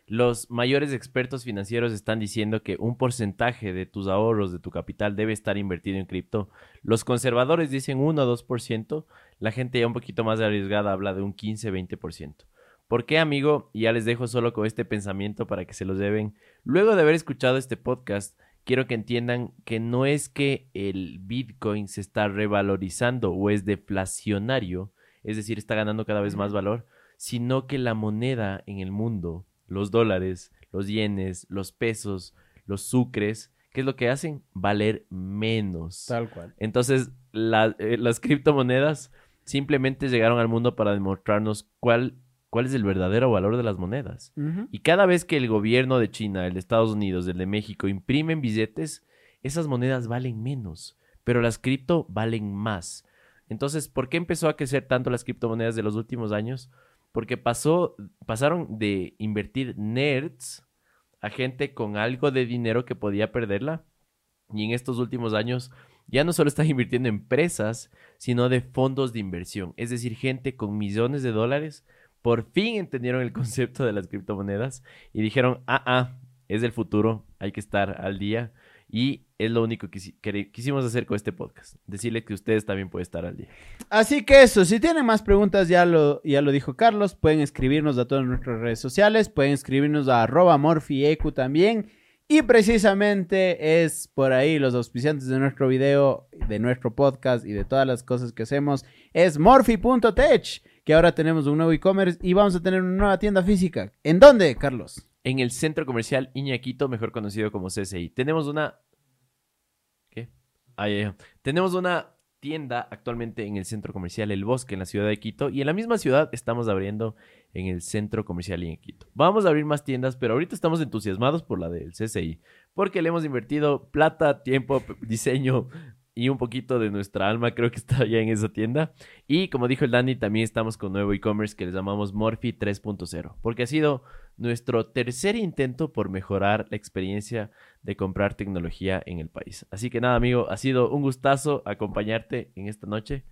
Los mayores expertos financieros están diciendo que un porcentaje de tus ahorros, de tu capital, debe estar invertido en cripto. Los conservadores dicen 1 o 2%. La gente ya un poquito más arriesgada habla de un 15-20%. ¿Por qué, amigo? Ya les dejo solo con este pensamiento para que se los lleven. Luego de haber escuchado este podcast, quiero que entiendan que no es que el Bitcoin se está revalorizando o es deflacionario, es decir, está ganando cada vez más valor, sino que la moneda en el mundo, los dólares, los yenes, los pesos, los sucres, ¿qué es lo que hacen? Valer menos. Tal cual. Entonces, la- eh, las criptomonedas simplemente llegaron al mundo para demostrarnos cuál, cuál es el verdadero valor de las monedas. Ujú. Y cada vez que el gobierno de China, el de Estados Unidos, el de México imprimen billetes, esas monedas valen menos, pero las cripto valen más. Entonces, ¿por qué empezó a crecer tanto las criptomonedas de los últimos años? Porque pasó, pasaron de invertir nerds a gente con algo de dinero que podía perderla. Y en estos últimos años ya no solo están invirtiendo en empresas, sino de fondos de inversión. Es decir, gente con millones de dólares por fin entendieron el concepto de las criptomonedas y dijeron, ah, ah, es del futuro, hay que estar al día. Y es lo único que quisi- que quisimos hacer con este podcast, decirle que ustedes también pueden estar al día. Así que eso, si tienen más preguntas, ya lo, ya lo dijo Carlos, pueden escribirnos a todas nuestras redes sociales, pueden escribirnos a arroba morfiecu también. Y precisamente es por ahí los auspiciantes de nuestro video, de nuestro podcast y de todas las cosas que hacemos, es morfi.tech, que ahora tenemos un nuevo e-commerce y vamos a tener una nueva tienda física. ¿En dónde, Carlos? En el centro comercial Iñaquito, mejor conocido como CCI, tenemos una... ¿Qué? Ah, ya, ya. Tenemos una tienda actualmente en el centro comercial El Bosque, en la ciudad de Quito, y en la misma ciudad estamos abriendo en el centro comercial Iñaquito. Vamos a abrir más tiendas, pero ahorita estamos entusiasmados por la del CCI, porque le hemos invertido plata, tiempo, diseño y un poquito de nuestra alma, creo que está ya en esa tienda. Y como dijo el Dani, también estamos con nuevo e-commerce que le llamamos Morphy 3.0, porque ha sido nuestro tercer intento por mejorar la experiencia de comprar tecnología en el país. Así que nada, amigo, ha sido un gustazo acompañarte en esta noche.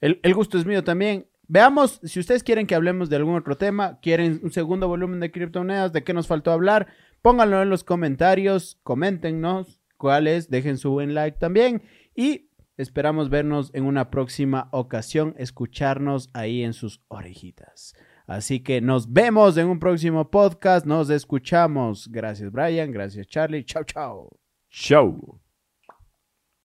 El, el gusto es mío también. Veamos si ustedes quieren que hablemos de algún otro tema, quieren un segundo volumen de criptomonedas, de qué nos faltó hablar, pónganlo en los comentarios, coméntenos cuáles, dejen su buen like también y esperamos vernos en una próxima ocasión, escucharnos ahí en sus orejitas. Así que nos vemos en un próximo podcast, nos escuchamos. Gracias Brian, gracias Charlie, chao chao. Show.